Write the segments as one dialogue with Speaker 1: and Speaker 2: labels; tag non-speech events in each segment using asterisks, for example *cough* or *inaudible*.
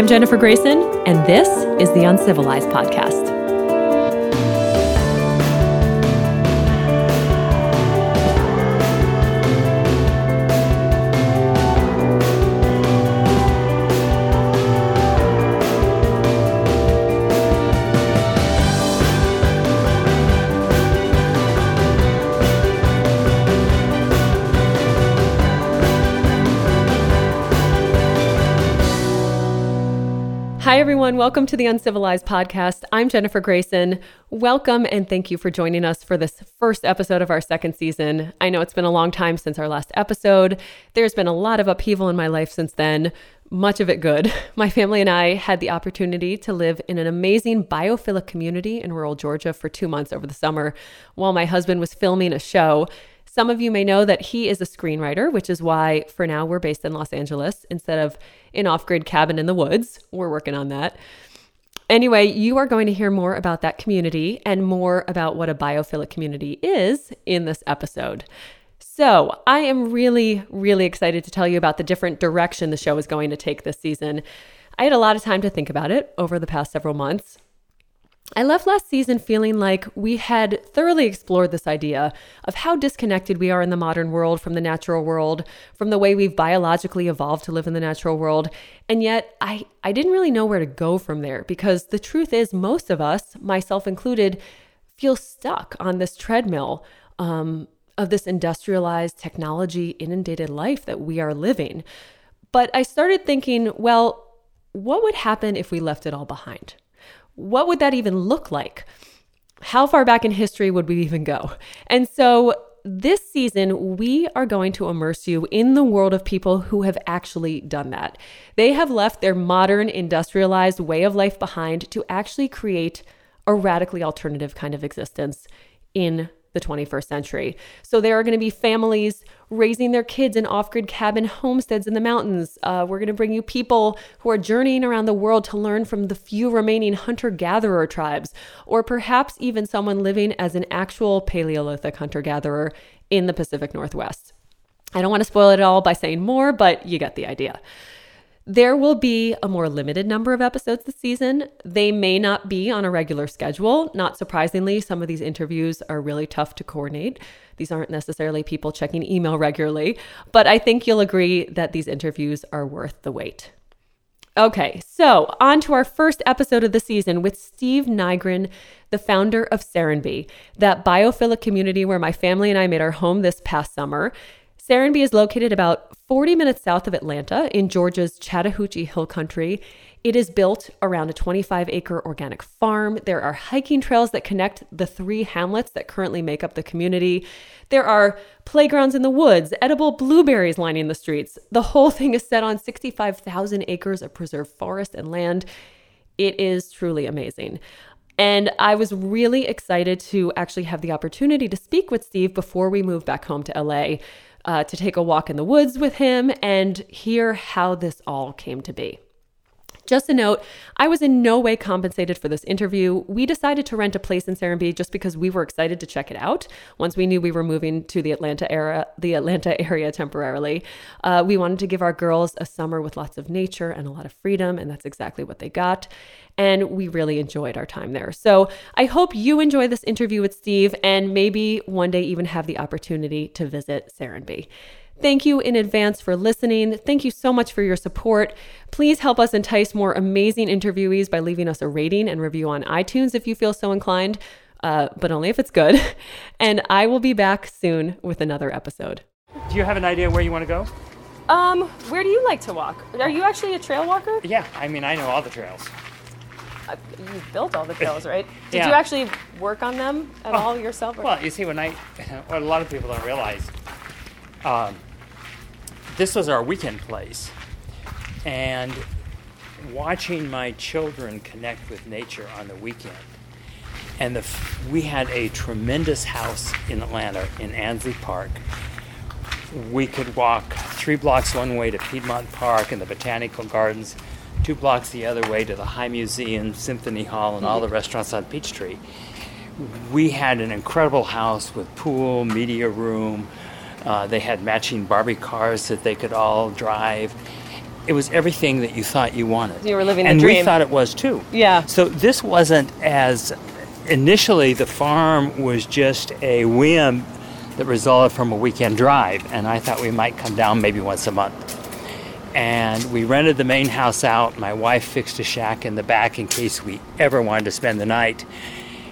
Speaker 1: I'm Jennifer Grayson, and this is the Uncivilized Podcast. Everyone. Welcome to the Uncivilized Podcast. I'm Jennifer Grayson. Welcome and thank you for joining us for this first episode of our second season. I know it's been a long time since our last episode. There's been a lot of upheaval in my life since then, much of it good. *laughs* My family and I had the opportunity to live in an amazing biophilic community in rural Georgia for two months over the summer while my husband was filming a show. Some of you may know that he is a screenwriter, which is why for now we're based in Los Angeles instead of an off grid cabin in the woods. We're working on that. Anyway, you are going to hear more about that community and more about what a biophilic community is in this episode. So, I am really, really excited to tell you about the different direction the show is going to take this season. I had a lot of time to think about it over the past several months. I left last season feeling like we had thoroughly explored this idea of how disconnected we are in the modern world from the natural world, from the way we've biologically evolved to live in the natural world. And yet, I, I didn't really know where to go from there because the truth is, most of us, myself included, feel stuck on this treadmill um, of this industrialized, technology inundated life that we are living. But I started thinking, well, what would happen if we left it all behind? What would that even look like? How far back in history would we even go? And so this season, we are going to immerse you in the world of people who have actually done that. They have left their modern, industrialized way of life behind to actually create a radically alternative kind of existence in the 21st century. So there are going to be families raising their kids in off grid cabin homesteads in the mountains. Uh, we're going to bring you people who are journeying around the world to learn from the few remaining hunter gatherer tribes, or perhaps even someone living as an actual Paleolithic hunter gatherer in the Pacific Northwest. I don't want to spoil it all by saying more, but you get the idea. There will be a more limited number of episodes this season. They may not be on a regular schedule. Not surprisingly, some of these interviews are really tough to coordinate. These aren't necessarily people checking email regularly, but I think you'll agree that these interviews are worth the wait. Okay, so on to our first episode of the season with Steve Nygren, the founder of Serenbe, that biophilic community where my family and I made our home this past summer. Serenbe is located about 40 minutes south of Atlanta in Georgia's Chattahoochee Hill Country. It is built around a 25 acre organic farm. There are hiking trails that connect the three hamlets that currently make up the community. There are playgrounds in the woods, edible blueberries lining the streets. The whole thing is set on 65,000 acres of preserved forest and land. It is truly amazing. And I was really excited to actually have the opportunity to speak with Steve before we moved back home to LA uh, to take a walk in the woods with him and hear how this all came to be. Just a note, I was in no way compensated for this interview. We decided to rent a place in Serenbe just because we were excited to check it out. Once we knew we were moving to the Atlanta area, the Atlanta *laughs* area temporarily, uh, we wanted to give our girls a summer with lots of nature and a lot of freedom, and that's exactly what they got. And we really enjoyed our time there. So I hope you enjoy this interview with Steve, and maybe one day even have the opportunity to visit Serenbe. Thank you in advance for listening. Thank you so much for your support. Please help us entice more amazing interviewees by leaving us a rating and review on iTunes if you feel so inclined, uh, but only if it's good. *laughs* And I will be back soon with another episode.
Speaker 2: Do you have an idea where you want to go?
Speaker 1: Um, where do you like to walk? Are you actually a trail walker?
Speaker 2: Yeah, I mean, I know all the trails.
Speaker 1: Uh, you built all the trails, right? Did
Speaker 2: Yeah.
Speaker 1: you actually work on them at
Speaker 2: Oh,
Speaker 1: all yourself? or-
Speaker 2: Well, you see, when I, *laughs* what a lot of people don't realize, um, this was our weekend place, and watching my children connect with nature on the weekend, and the f- we had a tremendous house in Atlanta in Ansley Park. We could walk three blocks one way to Piedmont Park and the Botanical Gardens, two blocks the other way to the High Museum, Symphony Hall, and all the restaurants on Peachtree we had an incredible house with pool, media room. Uh, they had matching Barbie cars that they could all drive. it was everything that you thought you wanted.
Speaker 1: You were living the dream.
Speaker 2: and we thought it was too.
Speaker 1: Yeah.
Speaker 2: So this wasn't as initially the farm was just a whim that resulted from a weekend drive, and I thought we might come down maybe once a month. And we rented the main house out. My wife fixed a shack in the back in case we ever wanted to spend the night.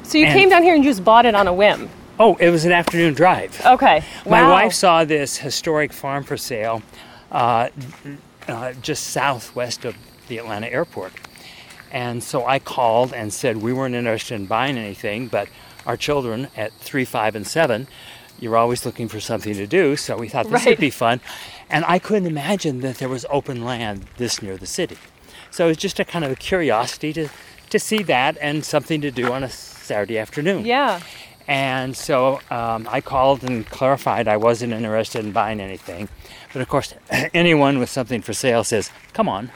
Speaker 1: So you
Speaker 2: and-
Speaker 1: came down here and you just bought it on a whim.
Speaker 2: Oh, it was an afternoon drive.
Speaker 1: Okay. Wow.
Speaker 2: My wife saw this historic farm for sale uh, uh, just southwest of the Atlanta airport. And so I called and said we weren't interested in buying anything, but our children at three, five, and seven, you're always looking for something to do. So we thought this
Speaker 1: Right.
Speaker 2: would be fun. And I couldn't imagine that there was open land this near the city. So it was just a kind of a curiosity to, to see that and something to do on a Saturday afternoon.
Speaker 1: Yeah.
Speaker 2: And so um, I called and clarified I wasn't interested in buying anything. But of course, *clears throat* anyone with something for sale says, come on.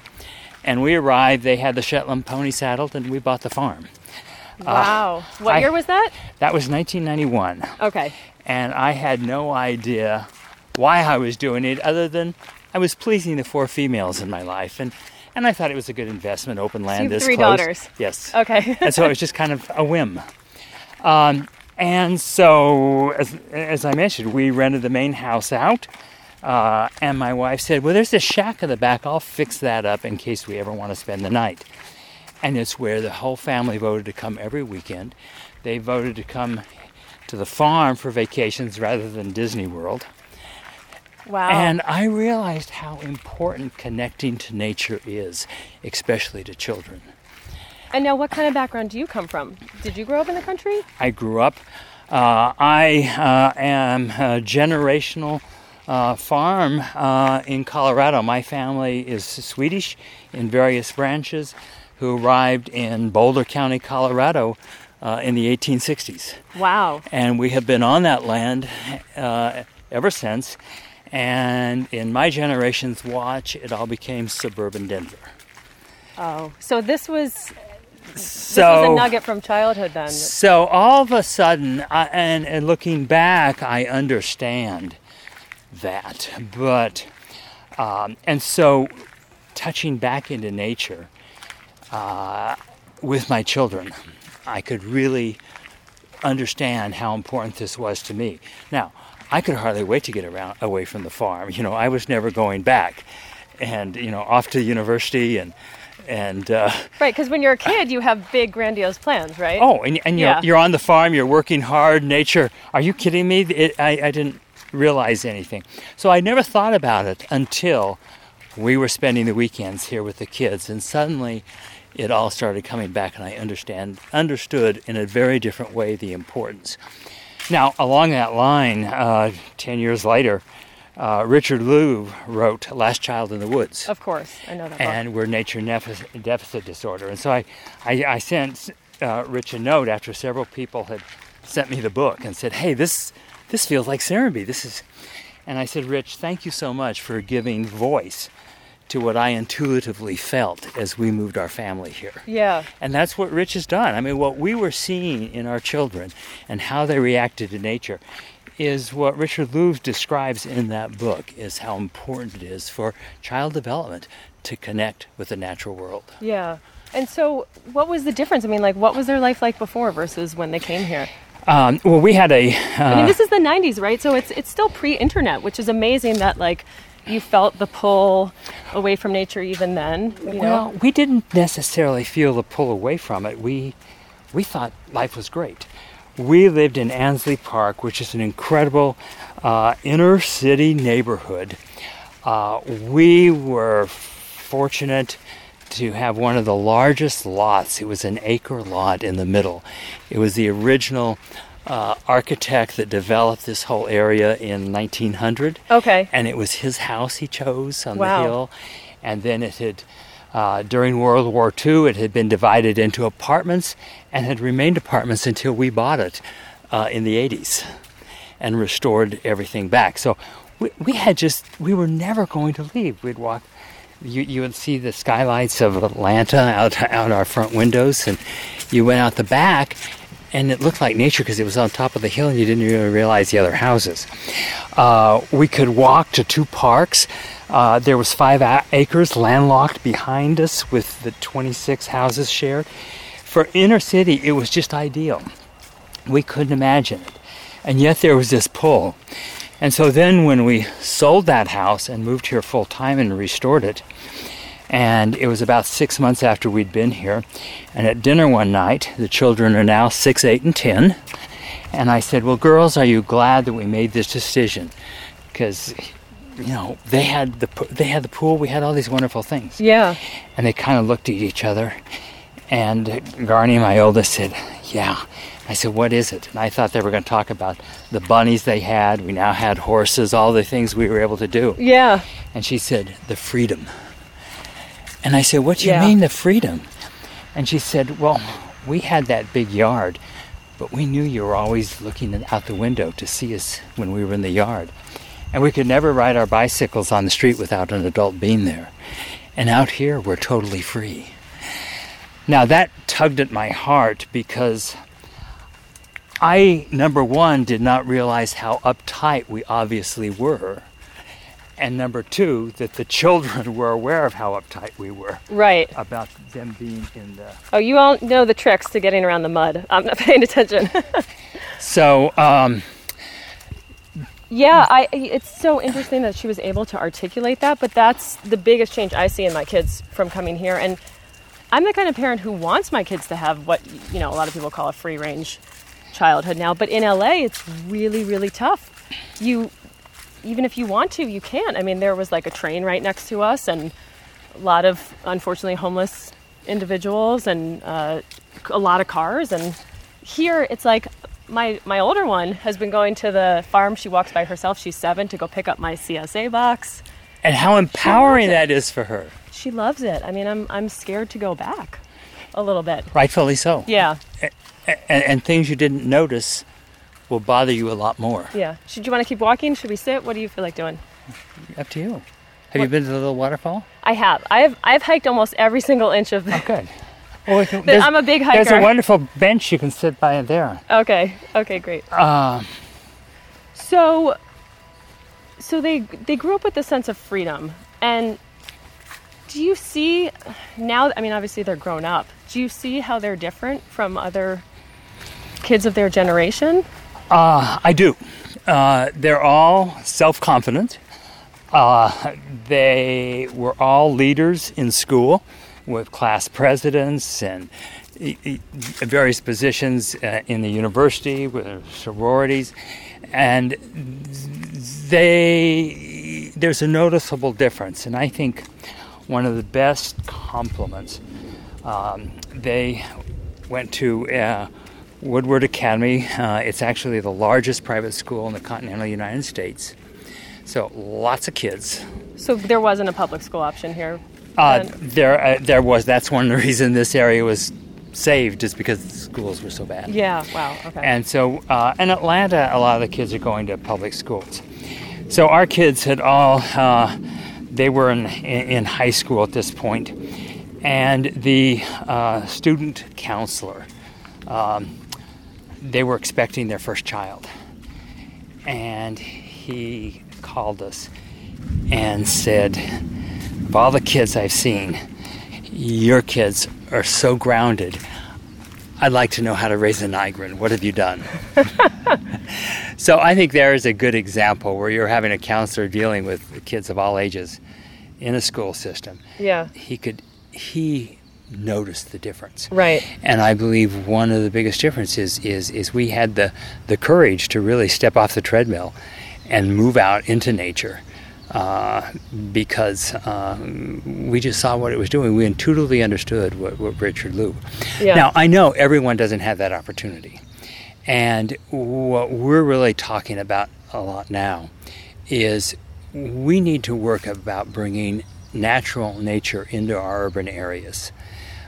Speaker 2: And we arrived, they had the Shetland pony saddled, and we bought the farm.
Speaker 1: Wow. what
Speaker 2: I-
Speaker 1: year was that?
Speaker 2: That was 1991.
Speaker 1: Okay.
Speaker 2: And I had no idea why I was doing it other than I was pleasing the four females in my life. And, and I thought it was a good investment, open land
Speaker 1: have
Speaker 2: this
Speaker 1: three
Speaker 2: close.
Speaker 1: daughters.
Speaker 2: Yes.
Speaker 1: Okay. *laughs*
Speaker 2: and so it was just kind of a whim. Um, and so, as, as I mentioned, we rented the main house out. Uh, and my wife said, Well, there's this shack in the back. I'll fix that up in case we ever want to spend the night. And it's where the whole family voted to come every weekend. They voted to come to the farm for vacations rather than Disney World.
Speaker 1: Wow.
Speaker 2: And I realized how important connecting to nature is, especially to children.
Speaker 1: And now, what kind of background do you come from? Did you grow up in the country?
Speaker 2: I grew up. Uh, I uh, am a generational uh, farm uh, in Colorado. My family is Swedish in various branches who arrived in Boulder County, Colorado uh, in the 1860s.
Speaker 1: Wow.
Speaker 2: And we have been on that land uh, ever since. And in my generation's watch, it all became suburban Denver.
Speaker 1: Oh, so this was this was a nugget from childhood then.
Speaker 2: So all of a sudden, I, and, and looking back, I understand that. But, um, and so touching back into nature uh, with my children, I could really understand how important this was to me. Now, I could hardly wait to get around away from the farm. You know, I was never going back, and you know, off to university and and. Uh,
Speaker 1: Right, because when you're a kid, you have big, grandiose plans, right?
Speaker 2: Oh, and, and you're,
Speaker 1: Yeah.
Speaker 2: you're on the farm, you're working hard, nature. Are you kidding me? It, I, I didn't realize anything. So I never thought about it until we were spending the weekends here with the kids, and suddenly it all started coming back, and I understand understood in a very different way the importance. Now, along that line, uh, 10 years later, uh, Richard Louv wrote Last Child in the Woods
Speaker 1: Of course, I know that. book.
Speaker 2: and we're nature deficit, deficit disorder. And so I, I, I sent uh, Rich a note after several people had sent me the book and said, "Hey, this this feels like Serenbe. This is," and I said, "Rich, thank you so much for giving voice to what I intuitively felt as we moved our family here."
Speaker 1: yeah.
Speaker 2: And that's what Rich has done. I mean, what we were seeing in our children and how they reacted to nature is what Richard Louv describes in that book is how important it is for child development to connect with the natural world.
Speaker 1: Yeah. And so, what was the difference? I mean, like, what was their life like before versus when they came here?
Speaker 2: Um, well, we had a.
Speaker 1: I mean,
Speaker 2: Uh,
Speaker 1: this is the '90s, right? So it's it's still pre-internet, which is amazing that like you felt the pull away from nature even then. You know?
Speaker 2: well, we didn't necessarily feel the pull away from it. We we thought life was great. We lived in Ansley Park, which is an incredible uh, inner city neighborhood. Uh, we were fortunate to have one of the largest lots. It was an acre lot in the middle. It was the original uh, architect that developed this whole area in 1900
Speaker 1: Okay.
Speaker 2: and it was his house he chose on
Speaker 1: Wow.
Speaker 2: the hill. And then it had, uh, during World War II, it had been divided into apartments and had remained apartments until we bought it uh, in the 80s and restored everything back. So we, we had just, we were never going to leave. We'd walk. You, you would see the skylights of Atlanta out out our front windows, and you went out the back, and it looked like nature because it was on top of the hill, and you didn't even realize the other houses. Uh, we could walk to two parks. Uh, there was five acres landlocked behind us with the 26 houses shared. For inner city, it was just ideal. We couldn't imagine it. And yet there was this pull. And so then when we sold that house and moved here full time and restored it, and it was about six months after we'd been here, and at dinner one night, the children are now six, eight, and ten. And I said, Well, girls, are you glad that we made this decision? Because you know they had the they had the pool we had all these wonderful things
Speaker 1: Yeah.
Speaker 2: and they kind of looked at each other and Garnie my oldest said yeah i said what is it and i thought they were going to talk about the bunnies they had we now had horses all the things we were able to do
Speaker 1: Yeah.
Speaker 2: and she said the freedom and i said what do you
Speaker 1: Yeah.
Speaker 2: mean the freedom and she said well we had that big yard but we knew you were always looking out the window to see us when we were in the yard and we could never ride our bicycles on the street without an adult being there. And out here, we're totally free. Now, that tugged at my heart because I, number one, did not realize how uptight we obviously were. And number two, that the children *laughs* were aware of how uptight we were
Speaker 1: Right.
Speaker 2: about them being in the.
Speaker 1: Oh, you all know the tricks to getting around the mud. I'm not *laughs* paying attention.
Speaker 2: So, um,
Speaker 1: yeah, I. It's so interesting that she was able to articulate that, but that's the biggest change I see in my kids from coming here. And I'm the kind of parent who wants my kids to have what you know a lot of people call a free range childhood now. But in LA, it's really, really tough. You, even if you want to, you can't. I mean, there was like a train right next to us, and a lot of unfortunately homeless individuals, and uh, a lot of cars. And here, it's like my my older one has been going to the farm. She walks by herself. She's seven to go pick up my CSA box.
Speaker 2: and how empowering that is for her.
Speaker 1: She loves it. I mean, I'm I'm scared to go back a little bit.
Speaker 2: Rightfully so.
Speaker 1: Yeah,
Speaker 2: And, and things you didn't notice will bother you a lot more.
Speaker 1: yeah. Should you want to keep walking? Should we sit? What do you feel like doing?
Speaker 2: Up to you. Have you been to the little waterfall?
Speaker 1: I have. I've I've hiked almost every single inch of the.
Speaker 2: Good. *laughs* Well, we
Speaker 1: I'm a big hiker.
Speaker 2: There's a wonderful bench you can sit by there.
Speaker 1: Okay. Okay. Great.
Speaker 2: Uh,
Speaker 1: So, so they they grew up with a sense of freedom, and do you see now? I mean, obviously they're grown up. Do you see how they're different from other kids of their generation?
Speaker 2: Uh, I do. Uh, they're all self confident. Uh, they were all leaders in school with class presidents and various positions uh, in the university with sororities. And they, there's a noticeable difference. And I think one of the best compliments, um, they went to uh, Woodward Academy. Uh, it's actually the largest private school in the continental United States. So lots of kids.
Speaker 1: So there wasn't a public school option here.
Speaker 2: Uh, there, uh, there was. That's one of the *laughs* reasons this area was saved, is because the schools were so bad.
Speaker 1: yeah. Wow. Okay.
Speaker 2: And so, uh, in Atlanta, a lot of the kids are going to public schools. So our kids had all, uh, they were in, in, in high school at this point, and the uh, student counselor, um, they were expecting their first child, and he called us and said, "Of all the kids I've seen, your kids are so grounded." I'd like to know how to raise a Nygren. What have you done? *laughs* so I think there is a good example where you're having a counselor dealing with kids of all ages in a school system.
Speaker 1: yeah.
Speaker 2: He could he noticed the difference.
Speaker 1: Right.
Speaker 2: And I believe one of the biggest differences is is we had the the courage to really step off the treadmill and move out into nature. Uh, because uh, we just saw what it was doing. We intuitively understood what, what Richard Louv.
Speaker 1: Yeah.
Speaker 2: Now, I know everyone doesn't have that opportunity. And what we're really talking about a lot now is we need to work about bringing natural nature into our urban areas.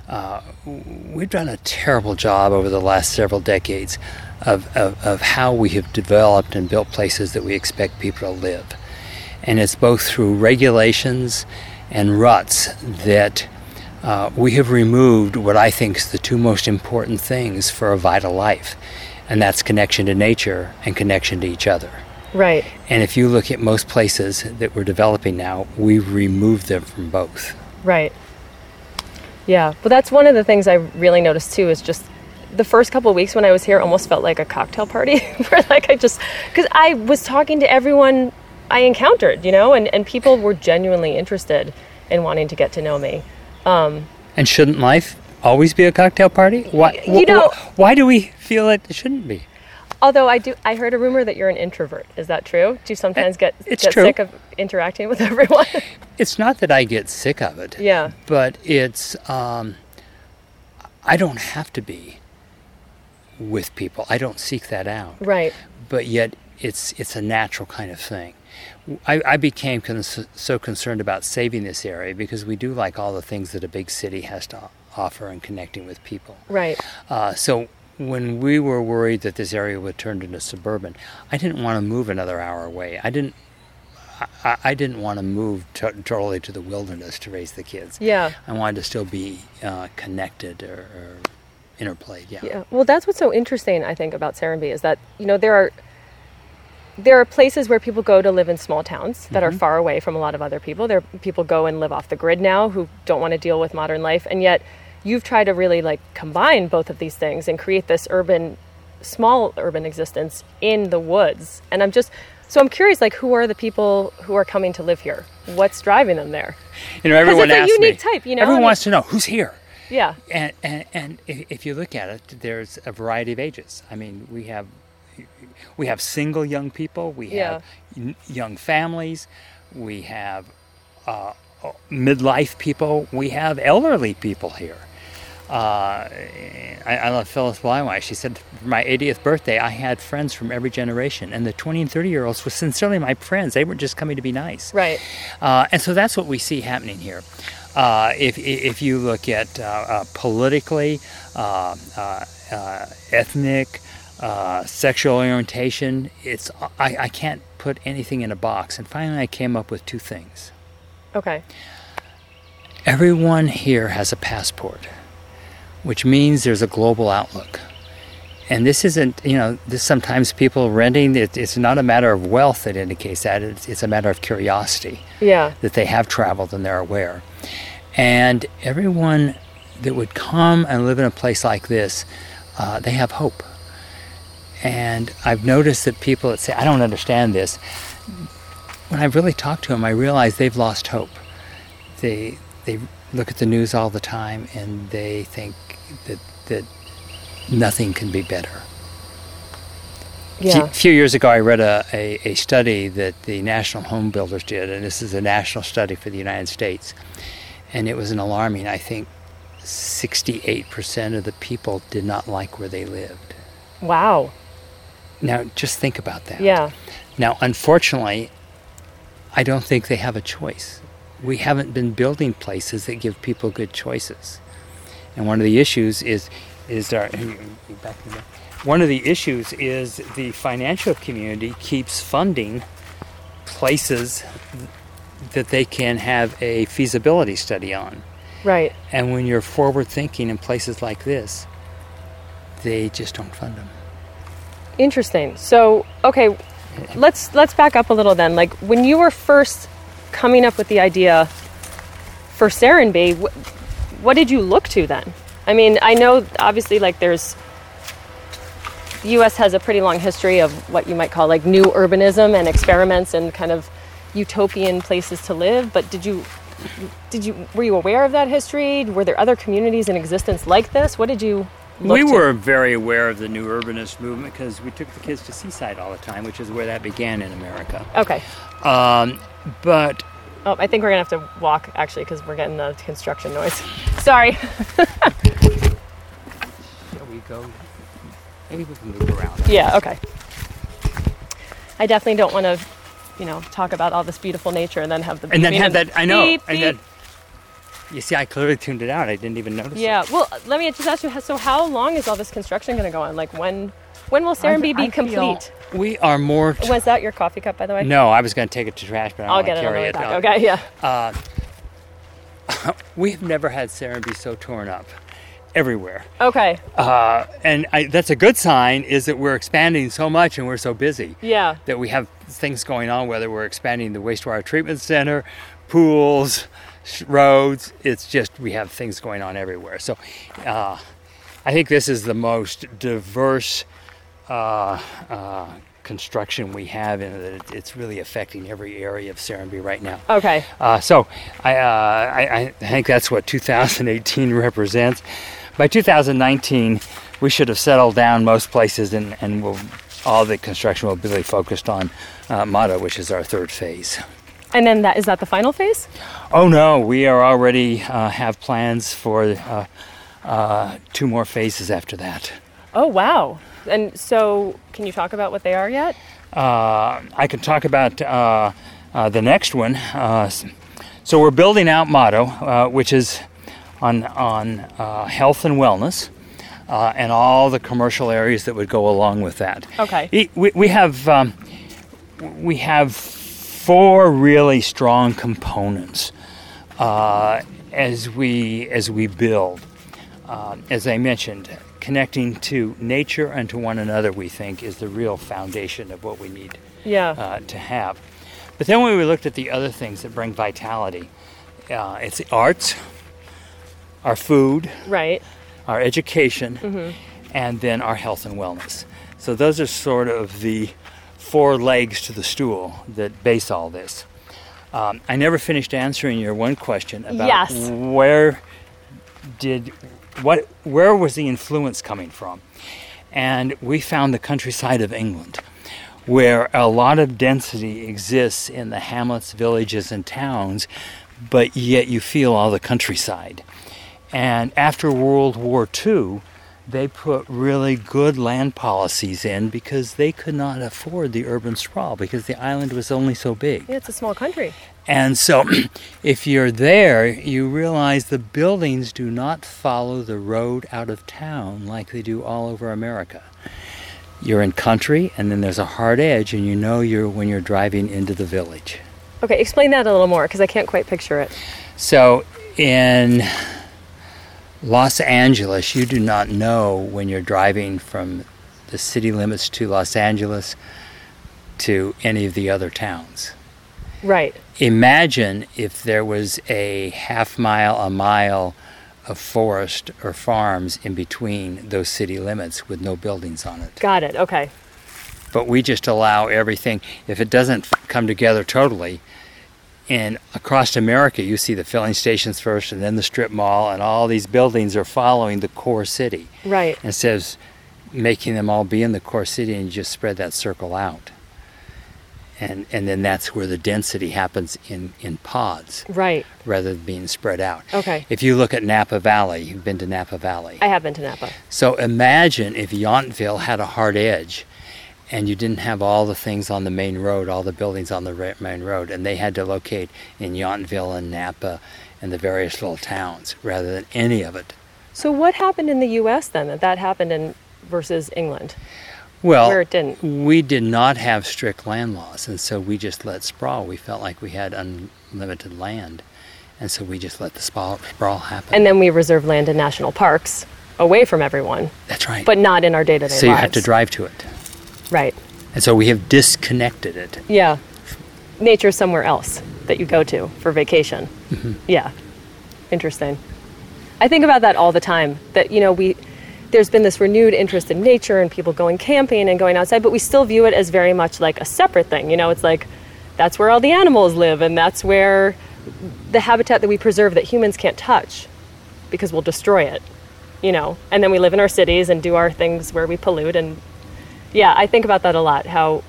Speaker 2: Uh, we've done a terrible job over the last several decades of, of, of how we have developed and built places that we expect people to live. And it's both through regulations and ruts that uh, we have removed what I think is the two most important things for a vital life, and that's connection to nature and connection to each other.
Speaker 1: Right.
Speaker 2: And if you look at most places that we're developing now, we've removed them from both.
Speaker 1: Right. Yeah. Well, that's one of the things I really noticed too is just the first couple of weeks when I was here almost felt like a cocktail party *laughs* where like I just because I was talking to everyone I encountered, you know, and, and people were genuinely interested in wanting to get to know me. Um,
Speaker 2: And shouldn't life always be a cocktail party? Why,
Speaker 1: You
Speaker 2: wh-
Speaker 1: know-
Speaker 2: wh- why do we feel it shouldn't be?
Speaker 1: Although I do, I heard a rumor that you're an introvert. Is that true? Do you sometimes get
Speaker 2: It's
Speaker 1: get
Speaker 2: true.
Speaker 1: sick of interacting with *laughs* everyone?
Speaker 2: It's not that I get sick of it.
Speaker 1: yeah.
Speaker 2: but it's um, I don't have to be with people. I don't seek that out.
Speaker 1: Right.
Speaker 2: But yet, it's it's a natural kind of thing. I, I became cons- so concerned about saving this area because we do like all the things that a big city has to offer in connecting with people.
Speaker 1: Right.
Speaker 2: Uh, so when we were worried that this area would turn into suburban, I didn't want to move another hour away. I didn't. I, I didn't want to move to, totally to the wilderness to raise the kids.
Speaker 1: Yeah.
Speaker 2: I wanted to still be uh, connected or, or interplayed. Yeah.
Speaker 1: Yeah. Well, that's what's so interesting, I think, about Serenbe is that you know there are there are places where people go to live in small towns that are far away from a lot of other people. There people go and live off the grid now who don't want to deal with modern life, and yet you've tried to really like combine both of these things and create this urban, small urban existence in the woods. And I'm just so I'm curious, like, who are the people who are coming to live here? What's driving them there?
Speaker 2: You know, everyone
Speaker 1: it's a
Speaker 2: asks
Speaker 1: unique
Speaker 2: me.
Speaker 1: type, you know,
Speaker 2: Everyone
Speaker 1: I mean-
Speaker 2: wants to know who's here.
Speaker 1: Yeah.
Speaker 2: And, and, and if you look at it, there's a variety of ages. I mean, we have we have single young people, we have young families, we have uh, midlife people, we have elderly people here. Uh, I, I love Phyllis Blywise. She said, for my 80th birthday, I had friends from every generation, and the 20 and 30 year olds were sincerely my friends. They weren't just coming to be nice.
Speaker 1: Right.
Speaker 2: Uh, and so that's what we see happening here. Uh, if, if you look at uh, uh, politically, uh, uh, uh, ethnic, uh, sexual orientation, it's I, I can't put anything in a box. And finally, I came up with two things.
Speaker 1: Okay.
Speaker 2: Everyone here has a passport, which means there's a global outlook. And this isn't, you know, this sometimes people renting, it, it's not a matter of wealth that indicates that, it's, it's a matter of curiosity
Speaker 1: Yeah.
Speaker 2: that they have traveled and they're aware. And everyone that would come and live in a place like this, uh, they have hope. And I've noticed that people that say, I don't understand this, when I've really talked to them, I realize they've lost hope. They, they look at the news all the time and they think that, that nothing can be better.
Speaker 1: Yeah.
Speaker 2: A few years ago, I read a, a, a study that the National Home Builders did, and this is a national study for the United States. And it was an alarming, I think 68% of the people did not like where they lived.
Speaker 1: Wow.
Speaker 2: Now, just think about that.
Speaker 1: Yeah.
Speaker 2: Now, unfortunately, I don't think they have a choice. We haven't been building places that give people good choices. And one of the issues is is our back one of the issues is the financial community keeps funding places that they can have a feasibility study on.
Speaker 1: Right.
Speaker 2: And when you're forward thinking in places like this, they just don't fund them.
Speaker 1: Interesting. So, okay, let's let's back up a little then. Like when you were first coming up with the idea for Serenbe, wh- what did you look to then? I mean, I know obviously like there's the US has a pretty long history of what you might call like new urbanism and experiments and kind of utopian places to live, but did you did you were you aware of that history? Were there other communities in existence like this? What did you
Speaker 2: we
Speaker 1: to?
Speaker 2: were very aware of the new urbanist movement because we took the kids to Seaside all the time, which is where that began in America.
Speaker 1: Okay.
Speaker 2: Um, but
Speaker 1: Oh, I think we're gonna have to walk actually because we're getting the construction noise. *laughs* Sorry. *laughs*
Speaker 2: shall we go? Maybe we can move around.
Speaker 1: yeah. Okay. I definitely don't want to, you know, talk about all this beautiful nature and then have the
Speaker 2: And then
Speaker 1: beeping
Speaker 2: have that. I know.
Speaker 1: beep,
Speaker 2: and
Speaker 1: beep.
Speaker 2: then, you see, I clearly tuned it out. I didn't even notice.
Speaker 1: Yeah.
Speaker 2: It.
Speaker 1: Well, let me just ask you. So, how long is all this construction gonna go on? Like, when when will Serenbe
Speaker 2: I- I
Speaker 1: be
Speaker 2: feel
Speaker 1: complete?
Speaker 2: We are more.
Speaker 1: Was that your coffee cup, by the way?
Speaker 2: no, I was going to take it to trash, but I don't
Speaker 1: I'll get
Speaker 2: carry it.
Speaker 1: back.
Speaker 2: Uh,
Speaker 1: Okay. Yeah. *laughs*
Speaker 2: we have never had Serenbe so torn up. everywhere.
Speaker 1: Okay.
Speaker 2: Uh, and I, that's a good sign is that we're expanding so much and we're so busy
Speaker 1: Yeah.
Speaker 2: that we have things going on, whether we're expanding the wastewater treatment center, pools, roads. It's just we have things going on everywhere. So uh, I think this is the most diverse uh, uh, construction we have, and it- it's really affecting every area of Serenbe right now.
Speaker 1: Okay.
Speaker 2: Uh, so I, uh, I, I think that's what 2018 *laughs* represents. By 2019, we should have settled down most places, and, and we'll, all the construction will be really focused on uh, Mado, which is our third phase.
Speaker 1: And then that is that the final phase?
Speaker 2: Oh no, we are already uh, have plans for uh, uh, two more phases after that.
Speaker 1: Oh wow. And so, can you talk about what they are yet?
Speaker 2: Uh, I can talk about uh, uh, the next one. Uh, so we're building out Mado, uh, which is on on uh, health and wellness, uh, and all the commercial areas that would go along with that.
Speaker 1: Okay.
Speaker 2: We, we have um, we have four really strong components uh, as we as we build. As I mentioned, connecting to nature and to one another, we think, is the real foundation of what we need
Speaker 1: Yeah.
Speaker 2: uh, to have. But then when we looked at the other things that bring vitality, uh, it's the arts, our food,
Speaker 1: right.
Speaker 2: our education, and then our health and wellness. So those are sort of the four legs to the stool that base all this. Um, I never finished answering your one question about
Speaker 1: Yes.
Speaker 2: where did what where was the influence coming from, and we found the countryside of England, where a lot of density exists in the hamlets, villages, and towns, but yet you feel all the countryside. And after World War II, they put really good land policies in because they could not afford the urban sprawl because the island was only so big.
Speaker 1: Yeah, it's a small country.
Speaker 2: And so, *clears throat* if you're there, you realize the buildings do not follow the road out of town like they do all over America. You're in country, and then there's a hard edge, and you know you're when you're driving into the village.
Speaker 1: Okay, explain that a little more because I can't quite picture it.
Speaker 2: So in Los Angeles, you do not know when you're driving from the city limits to Los Angeles to any of the other towns.
Speaker 1: Right.
Speaker 2: Imagine if there was a half mile, a mile of forest or farms in between those city limits with no buildings on it.
Speaker 1: Got it. Okay.
Speaker 2: But we just allow everything, if it doesn't come together totally, and across America, you see the filling stations first and then the strip mall, and all these buildings are following the core city
Speaker 1: Right.
Speaker 2: instead of making them all be in the core city and you just spread that circle out. And, and then that's where the density happens in, in pods
Speaker 1: Right.
Speaker 2: rather than being spread out.
Speaker 1: Okay.
Speaker 2: If you look at Napa Valley, you've been to Napa Valley.
Speaker 1: I have been to Napa.
Speaker 2: So imagine if Yountville had a hard edge and you didn't have all the things on the main road, all the buildings on the main road, and they had to locate in Yountville and Napa and the various little towns rather than any of it.
Speaker 1: So what happened in the U.S. then that that happened in versus England?
Speaker 2: Well,
Speaker 1: Where it didn't.
Speaker 2: we did not have strict land laws, and so we just let sprawl. We felt like we had unlimited land, and so we just let the sprawl, sprawl happen.
Speaker 1: And then we reserve land in national parks away from everyone,
Speaker 2: That's right.
Speaker 1: but not in our day-to-day lives.
Speaker 2: so you have to drive to it,
Speaker 1: Right.
Speaker 2: and so we have disconnected it.
Speaker 1: Yeah. Nature's somewhere else that you go to for vacation. Mm-hmm. Yeah. Interesting. I think about that all the time. That, you know, we there's been this renewed interest in nature and people going camping and going outside, but we still view it as very much like a separate thing. You know, it's like that's where all the animals live and that's where the habitat that we preserve that humans can't touch because we'll destroy it. You know, and then we live in our cities and do our things where we pollute and yeah, I think about that a lot. How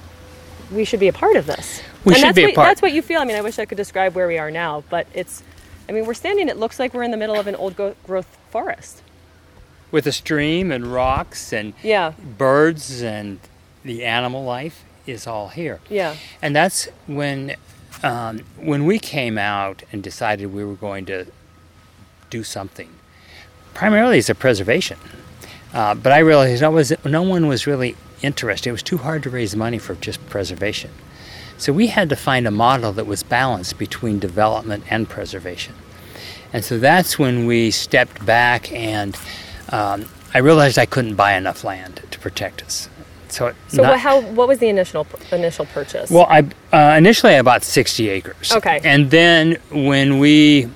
Speaker 1: we should be a part of this.
Speaker 2: We
Speaker 1: and
Speaker 2: should
Speaker 1: that's
Speaker 2: be a
Speaker 1: what,
Speaker 2: part.
Speaker 1: That's what you feel. I mean, I wish I could describe where we are now, but it's. I mean, we're standing. It looks like we're in the middle of an old growth forest.
Speaker 2: With a stream and rocks and
Speaker 1: Yeah,
Speaker 2: birds and the animal life is all here.
Speaker 1: yeah,
Speaker 2: And that's when um, when we came out and decided we were going to do something. Primarily as a preservation, uh, but I realized no, was, no one was really interested. It was too hard to raise money for just preservation. So we had to find a model that was balanced between development and preservation. And so that's when we stepped back and um, I realized I couldn't buy enough land to protect us. So,
Speaker 1: So
Speaker 2: not-
Speaker 1: what, how what was the initial initial purchase?
Speaker 2: well, I uh, initially I bought 60 acres.
Speaker 1: Okay.
Speaker 2: And then when we,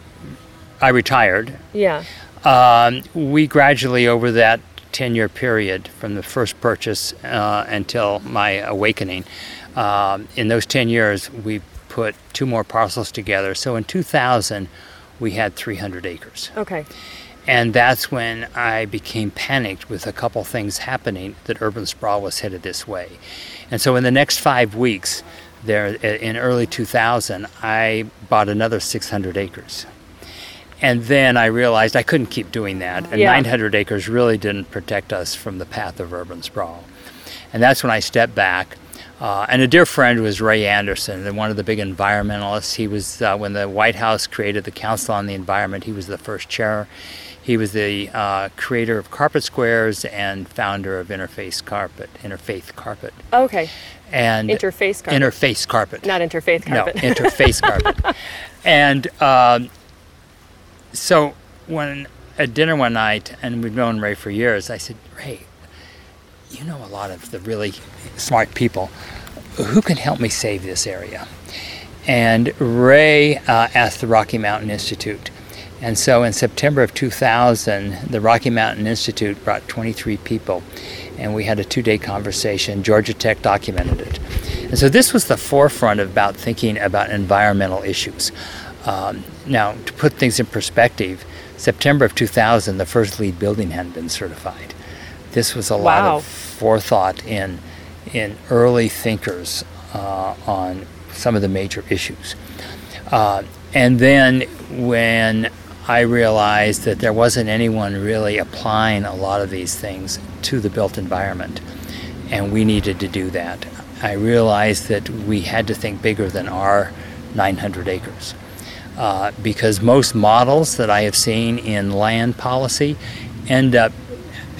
Speaker 2: I retired,
Speaker 1: yeah.
Speaker 2: um, we gradually over that 10 year period from the first purchase uh, until my awakening, um, in those 10 years we put two more parcels together. So in 2000 we had 300 acres.
Speaker 1: Okay.
Speaker 2: And that's when I became panicked with a couple things happening that urban sprawl was headed this way. And so in the next five weeks, there in early 2000, I bought another 600 acres. And then I realized I couldn't keep doing that. And
Speaker 1: Yeah.
Speaker 2: 900 acres really didn't protect us from the path of urban sprawl. And that's when I stepped back. Uh, and a dear friend was Ray Anderson, and one of the big environmentalists. He was, uh, when the White House created the Council on the Environment, he was the first chair. He was the uh, creator of Carpet Squares and founder of Interface Carpet, Interfaith Carpet.
Speaker 1: Okay.
Speaker 2: And
Speaker 1: Interface carpet.
Speaker 2: Interface Carpet.
Speaker 1: Not interfaith carpet.
Speaker 2: No, interface *laughs* carpet. And um, so when at dinner one night, and we've known Ray for years, I said, Ray, you know a lot of the really smart people. Who can help me save this area? And Ray uh, asked the Rocky Mountain Institute. And so in September of 2000, the Rocky Mountain Institute brought 23 people, and we had a two day conversation. Georgia Tech documented it. And so this was the forefront about thinking about environmental issues. Um, now, to put things in perspective, September of 2000, the first LEED building hadn't been certified. This was a lot
Speaker 1: Wow.
Speaker 2: of forethought in, in early thinkers uh, on some of the major issues. Uh, and then when I realized that there wasn't anyone really applying a lot of these things to the built environment, and we needed to do that, I realized that we had to think bigger than our 900 acres. Uh, because most models that I have seen in land policy end up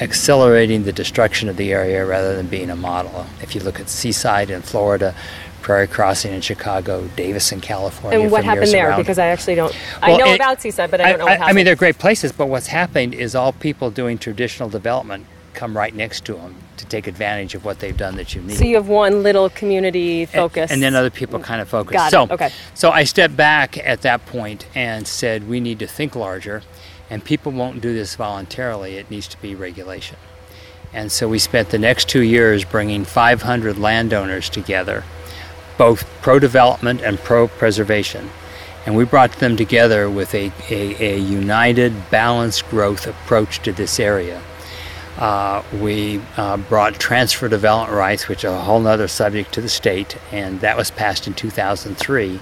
Speaker 2: accelerating the destruction of the area rather than being a model. If you look at Seaside in Florida, Prairie Crossing in Chicago, Davis in California.
Speaker 1: and what happened there?
Speaker 2: around.
Speaker 1: Because I actually don't. I know
Speaker 2: it-
Speaker 1: about Seaside, but I don't know what
Speaker 2: I,
Speaker 1: happened.
Speaker 2: I mean, they're great places, but what's happened is all people doing traditional development come right next to them to take advantage of what they've done that's unique.
Speaker 1: so you have one little community
Speaker 2: And-
Speaker 1: focus,
Speaker 2: And, then other people kind of focus.
Speaker 1: Got it,
Speaker 2: so,
Speaker 1: okay.
Speaker 2: so I stepped back at that point and said, we need to think larger, and people won't do this voluntarily. It needs to be regulation. And so we spent the next two years bringing 500 landowners together, both pro development and pro preservation. And we brought them together with a, a, a united, balanced growth approach to this area. Uh, we uh, brought transfer development rights, which are a whole other subject to the state, and that was passed in 2003.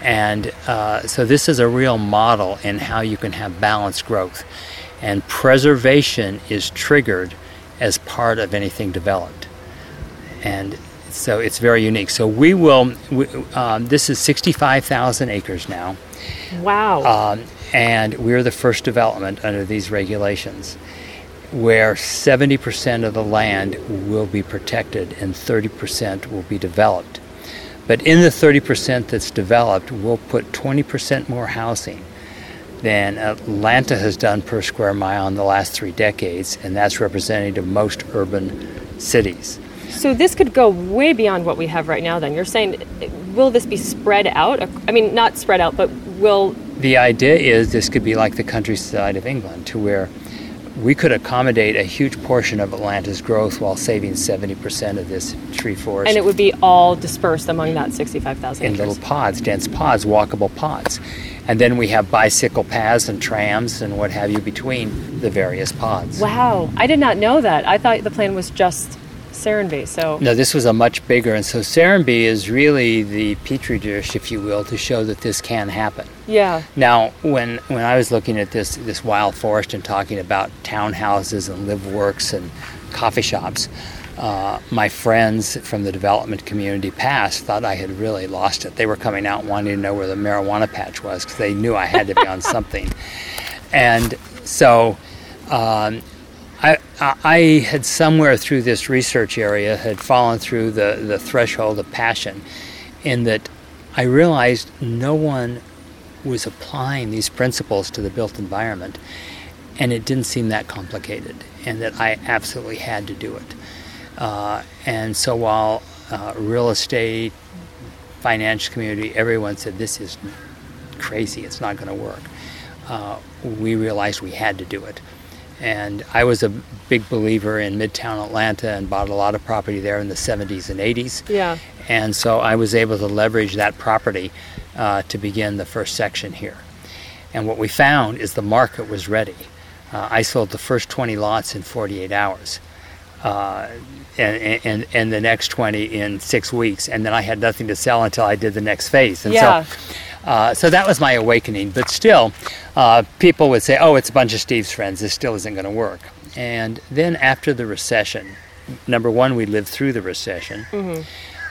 Speaker 2: And uh, so this is a real model in how you can have balanced growth. And preservation is triggered as part of anything developed. And so it's very unique. So we will, we, um, this is 65,000 acres now.
Speaker 1: Wow.
Speaker 2: Um, and we're the first development under these regulations where 70% of the land will be protected and 30% will be developed. But in the 30% that's developed, we'll put 20% more housing than Atlanta has done per square mile in the last three decades, and that's representative of most urban cities.
Speaker 1: So this could go way beyond what we have right now. Then you're saying, will this be spread out? I mean, not spread out, but will
Speaker 2: The idea is this could be like the countryside of England, to where we could accommodate a huge portion of Atlanta's growth while saving 70% of this tree forest
Speaker 1: and it would be all dispersed among that 65,000
Speaker 2: in little pods, dense pods, walkable pods. And then we have bicycle paths and trams and what have you between the various pods.
Speaker 1: Wow, I did not know that. I thought the plan was just Serenbe. So
Speaker 2: No, this was a much bigger, and so Serenbe is really the petri dish, if you will, to show that this can happen.
Speaker 1: yeah,
Speaker 2: Now, when when I was looking at this this wild forest and talking about townhouses and live works and coffee shops, uh, my friends from the development community past thought I had really lost it. They were coming out wanting to know where the marijuana patch was because they knew I had to be on *laughs* something. And so um, I, I had somewhere through this research area had fallen through the, the threshold of passion in that I realized no one was applying these principles to the built environment. and it didn't seem that complicated, and that I absolutely had to do it. Uh, and so while uh, real estate, financial community, everyone said this is crazy, it's not going to work. Uh, we realized we had to do it. And I was a big believer in Midtown Atlanta and bought a lot of property there in the 70s and 80s.
Speaker 1: Yeah.
Speaker 2: And so I was able to leverage that property uh, to begin the first section here. And what we found is the market was ready. Uh, I sold the first 20 lots in 48 hours. Uh, and, and, and the next 20 in six weeks. And then I had nothing to sell until I did the next phase. And
Speaker 1: Yeah.
Speaker 2: so, uh, so that was my awakening. But still, uh, people would say, oh, it's a bunch of Steve's friends. This still isn't going to work. And then after the recession, number one, we lived through the recession.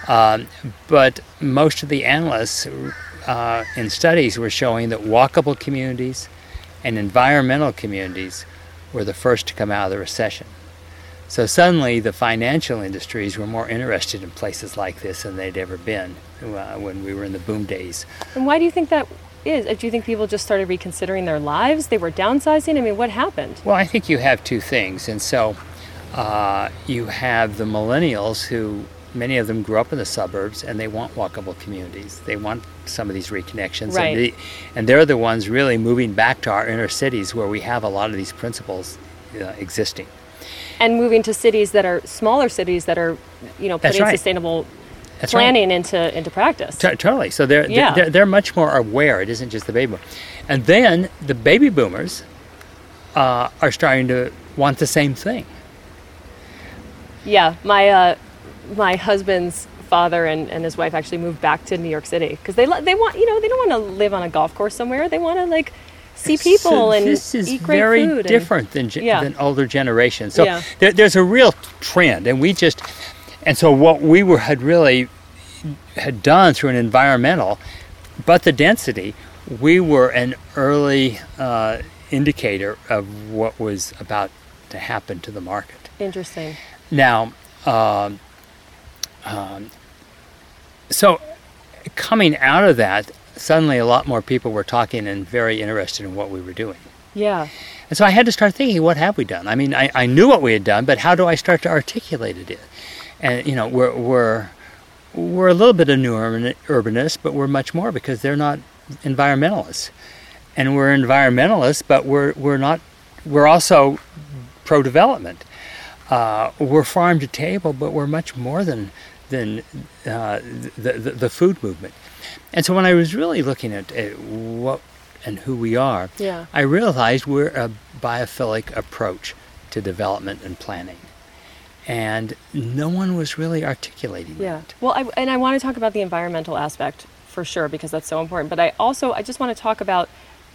Speaker 2: Um, but most of the analysts uh, in studies were showing that walkable communities and environmental communities were the first to come out of the recession. So suddenly, the financial industries were more interested in places like this than they'd ever been uh, when we were in the boom days.
Speaker 1: And why do you think that is? Do you think people just started reconsidering their lives? They were downsizing? I mean, what happened?
Speaker 2: Well, I think you have two things. And so uh, you have the millennials who, many of them grew up in the suburbs and they want walkable communities. They want some of these reconnections.
Speaker 1: Right.
Speaker 2: And, the, and they're the ones really moving back to our inner cities where we have a lot of these principles uh, existing.
Speaker 1: And moving to cities that are smaller cities that are, you know, putting
Speaker 2: right.
Speaker 1: sustainable
Speaker 2: That's right.
Speaker 1: planning into into practice.
Speaker 2: T- totally. So they're,
Speaker 1: Yeah.
Speaker 2: they're they're much more aware. It isn't just the baby boom. And then the baby boomers uh, are starting to want the same thing.
Speaker 1: Yeah, my uh, my husband's father and, and his wife actually moved back to New York City because they they want you know they don't want to live on a golf course somewhere. They want to like see people
Speaker 2: So
Speaker 1: and
Speaker 2: this is
Speaker 1: eat great
Speaker 2: very
Speaker 1: food. and-
Speaker 2: different than
Speaker 1: Yeah.
Speaker 2: than older generations. So
Speaker 1: Yeah.
Speaker 2: there, there's a real trend, and we just and so what we were had really had done through an environmental, but the density, we were an early uh, indicator of what was about to happen to the market.
Speaker 1: Interesting.
Speaker 2: Now, um, um, so coming out of that, suddenly a lot more people were talking and very interested in what we were doing.
Speaker 1: Yeah.
Speaker 2: And so I had to start thinking, what have we done? I mean, I, I knew what we had done, but how do I start to articulate it? And, you know, we're, we're, we're a little bit of new urban, urbanists, but we're much more because they're not environmentalists. And we're environmentalists, but we're, we're not, we're also pro development. Uh, we're farm to table, but we're much more than, than uh, the, the, the food movement. And so when I was really looking at uh, what and who we are,
Speaker 1: Yeah.
Speaker 2: I realized we're a biophilic approach to development and planning. And no one was really articulating
Speaker 1: Yeah.
Speaker 2: that.
Speaker 1: Well, I, and I want to talk about the environmental aspect for sure because that's so important. But I also I just want to talk about,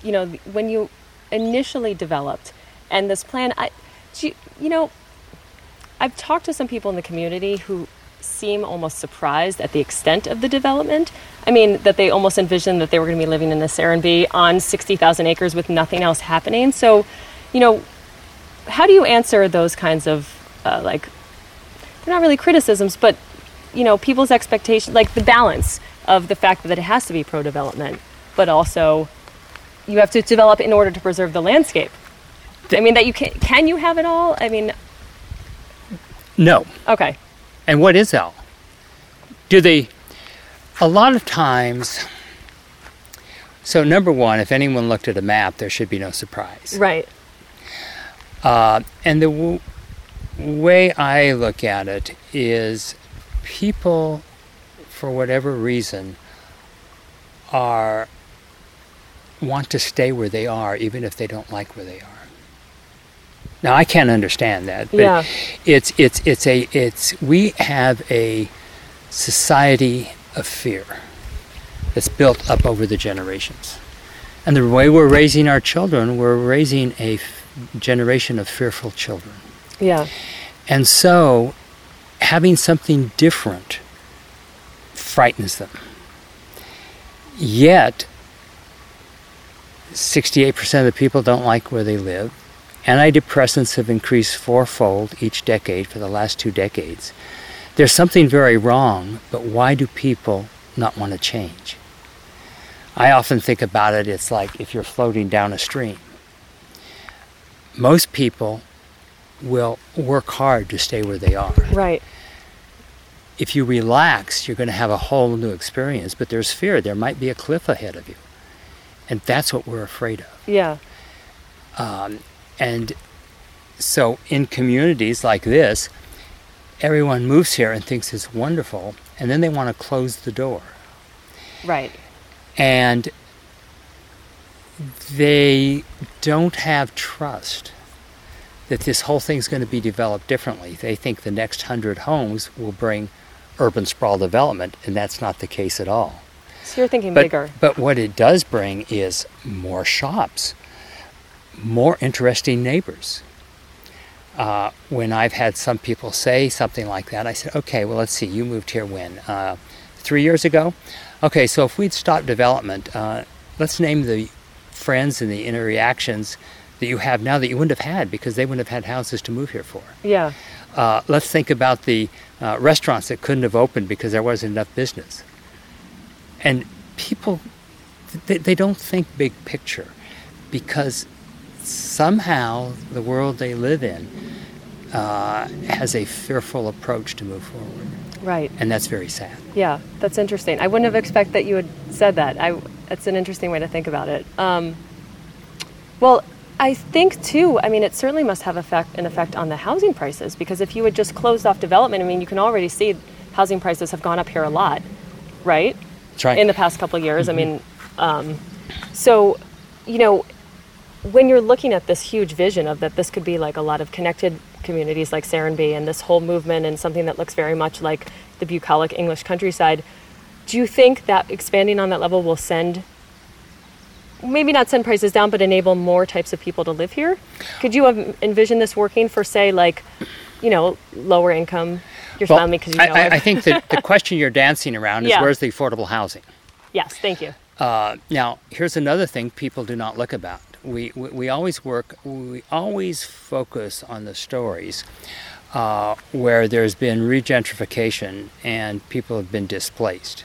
Speaker 1: you know, when you initially developed and this plan. I, you, you know, I've talked to some people in the community who seem almost surprised at the extent of the development. I mean, that they almost envisioned that they were going to be living in a Serenbe on 60,000 acres with nothing else happening. So, you know, how do you answer those kinds of uh, like they're not really criticisms, but you know, people's expectation, like the balance of the fact that it has to be pro development, but also you have to develop in order to preserve the landscape. I mean, that you can, can you have it all? I mean,
Speaker 2: No.
Speaker 1: okay.
Speaker 2: And what is L? Do they, a lot of times, so number one, if anyone looked at a map, there should be no surprise.
Speaker 1: Right.
Speaker 2: Uh, and the w- way I look at it is people, for whatever reason, are want to stay where they are, even if they don't like where they are. Now I can't understand that, but
Speaker 1: Yeah.
Speaker 2: it's it's it's a it's we have a society of fear that's built up over the generations. And the way we're raising our children, we're raising a f- generation of fearful children.
Speaker 1: Yeah.
Speaker 2: And so having something different frightens them. Yet, 68% of the people don't like where they live. Antidepressants have increased fourfold each decade for the last two decades. There's something very wrong, but why do people not want to change? I often think about it, it's like if you're floating down a stream. most people will work hard to stay where they are.
Speaker 1: Right.
Speaker 2: If you relax, you're going to have a whole new experience, but there's fear. There might be a cliff ahead of you. And that's what we're afraid of.
Speaker 1: Yeah.
Speaker 2: Um, and so in communities like this, everyone moves here and thinks it's wonderful, and then they want to close the door.
Speaker 1: Right.
Speaker 2: And they don't have trust that this whole thing's going to be developed differently. They think the next hundred homes will bring urban sprawl development, and that's not the case at all.
Speaker 1: So you're thinking
Speaker 2: But,
Speaker 1: bigger.
Speaker 2: but what it does bring is more shops, more interesting neighbors. Uh, when I've had some people say something like that, I said, okay, well, let's see, you moved here when? Uh, three years ago? Okay, so if we'd stopped development, uh, let's name the friends and the interactions that you have now that you wouldn't have had because they wouldn't have had houses to move here for.
Speaker 1: Yeah.
Speaker 2: Uh, let's think about the uh, restaurants that couldn't have opened because there wasn't enough business. And people, they, they don't think big picture because somehow the world they live in uh, has a fearful approach to move forward.
Speaker 1: Right.
Speaker 2: And that's very sad.
Speaker 1: Yeah, that's interesting. I wouldn't have expected that you had said that. I, that's an interesting way to think about it. Um, well, I think too. I mean, it certainly must have effect an effect on the housing prices because if you had just closed off development, I mean, you can already see housing prices have gone up here a lot, right?
Speaker 2: That's right.
Speaker 1: In the past couple of years. I mean, um, so you know, when you're looking at this huge vision of that this could be like a lot of connected communities like Serenbe and this whole movement and something that looks very much like the bucolic English countryside, do you think that expanding on that level will send maybe not send prices down but enable more types of people to live here? Could you have envision this working for say like, you know, lower income you're
Speaker 2: Well,
Speaker 1: smiling because you
Speaker 2: I,
Speaker 1: know
Speaker 2: I,
Speaker 1: I've-
Speaker 2: I think that the *laughs* question you're dancing around is
Speaker 1: Yeah.
Speaker 2: where's the affordable housing?
Speaker 1: Yes, thank you.
Speaker 2: Uh, now, here's another thing people do not look about. We, we, always work, we always focus on the stories uh, where there's been regentrification and people have been displaced.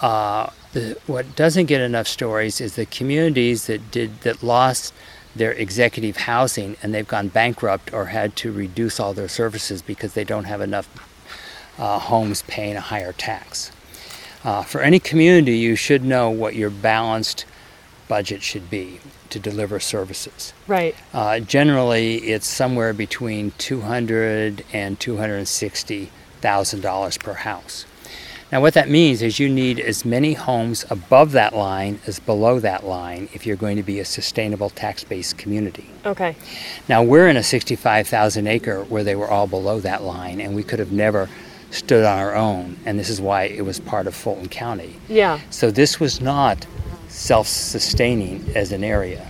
Speaker 2: Uh, the, what doesn't get enough stories is the communities that did that lost their executive housing and they've gone bankrupt or had to reduce all their services because they don't have enough uh, homes paying a higher tax. Uh, for any community, you should know what your balanced budget should be to deliver services.
Speaker 1: Right.
Speaker 2: Uh, generally, it's somewhere between 200 and 260 thousand dollars per house. Now, what that means is you need as many homes above that line as below that line if you're going to be a sustainable tax-based community.
Speaker 1: Okay.
Speaker 2: Now we're in a 65,000 acre where they were all below that line, and we could have never stood on our own. And this is why it was part of Fulton County.
Speaker 1: Yeah.
Speaker 2: So this was not self-sustaining as an area.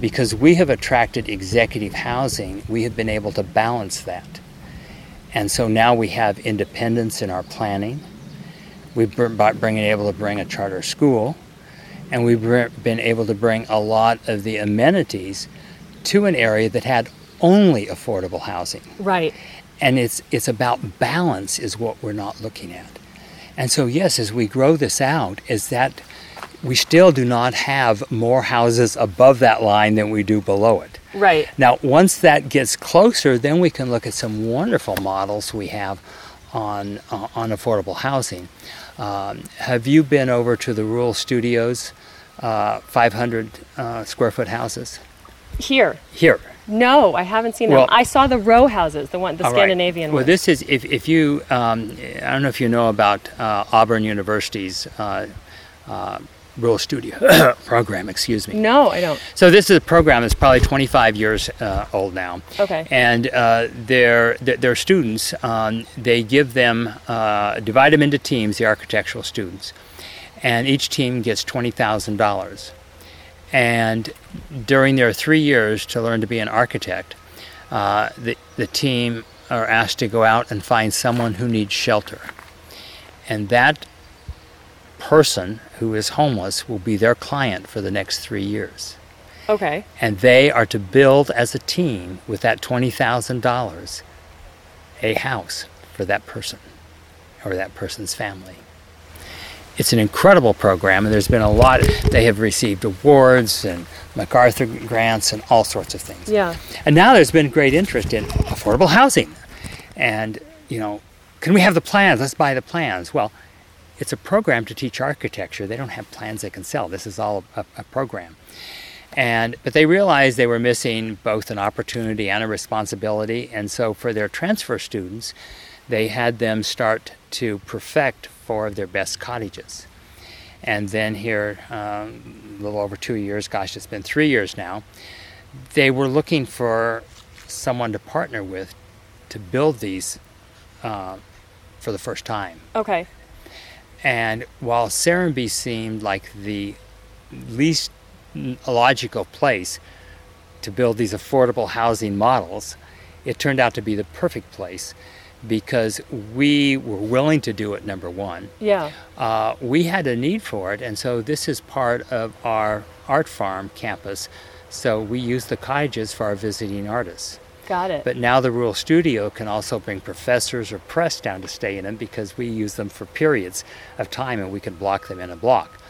Speaker 2: Because we have attracted executive housing, we have been able to balance that. And so now we have independence in our planning. We've been able to bring a charter school, and we've been able to bring a lot of the amenities to an area that had only affordable housing.
Speaker 1: Right.
Speaker 2: And it's it's about balance is what we're not looking at. And so yes, as we grow this out, is that we still do not have more houses above that line than we do below it.
Speaker 1: Right.
Speaker 2: Now, once that gets closer, then we can look at some wonderful models we have on uh, on affordable housing. Um, have you been over to the Rural Studios, uh, 500 uh, square foot houses
Speaker 1: Here.
Speaker 2: here?
Speaker 1: No, I haven't seen them.
Speaker 2: Well-
Speaker 1: I saw the row houses, the one, the
Speaker 2: All right.
Speaker 1: Scandinavian
Speaker 2: Well,
Speaker 1: ones.
Speaker 2: this is if, if you um, I don't know if you know about uh, Auburn University's uh, uh, Rural Studio *coughs* program. Excuse me.
Speaker 1: no, I don't.
Speaker 2: So this is a program that's probably 25 years uh, old now.
Speaker 1: Okay.
Speaker 2: And uh, their, their their students, um, they give them uh, divide them into teams, the architectural students, and each team gets twenty thousand dollars. And during their three years to learn to be an architect, uh, the the team are asked to go out and find someone who needs shelter, and that person who is homeless will be their client for the next three years.
Speaker 1: Okay.
Speaker 2: And they are to build as a team with that $20,000 a house for that person or that person's family. It's an incredible program, and there's been a lot. They have received awards and MacArthur grants, and all sorts of things.
Speaker 1: Yeah.
Speaker 2: And now there's been great interest in affordable housing. And, you know, can we have the plans? Let's buy the plans. Well, it's a program to teach architecture. They don't have plans they can sell. This is all a, a program. And but they realized they were missing both an opportunity and a responsibility. And so for their transfer students, they had them start to perfect four of their best cottages. And then here, um, a little over two years, gosh, it's been three years now, they were looking for someone to partner with to build these uh, for the first time.
Speaker 1: Okay.
Speaker 2: And while Serenbe seemed like the least logical place to build these affordable housing models, it turned out to be the perfect place because we were willing to do it, number one.
Speaker 1: Yeah.
Speaker 2: Uh, we had a need for it, and so this is part of our art farm campus. So we use the cottages for our visiting artists.
Speaker 1: Got it.
Speaker 2: But now the Rural Studio can also bring professors or press down to stay in them because we use them for periods of time and we can block them in a block.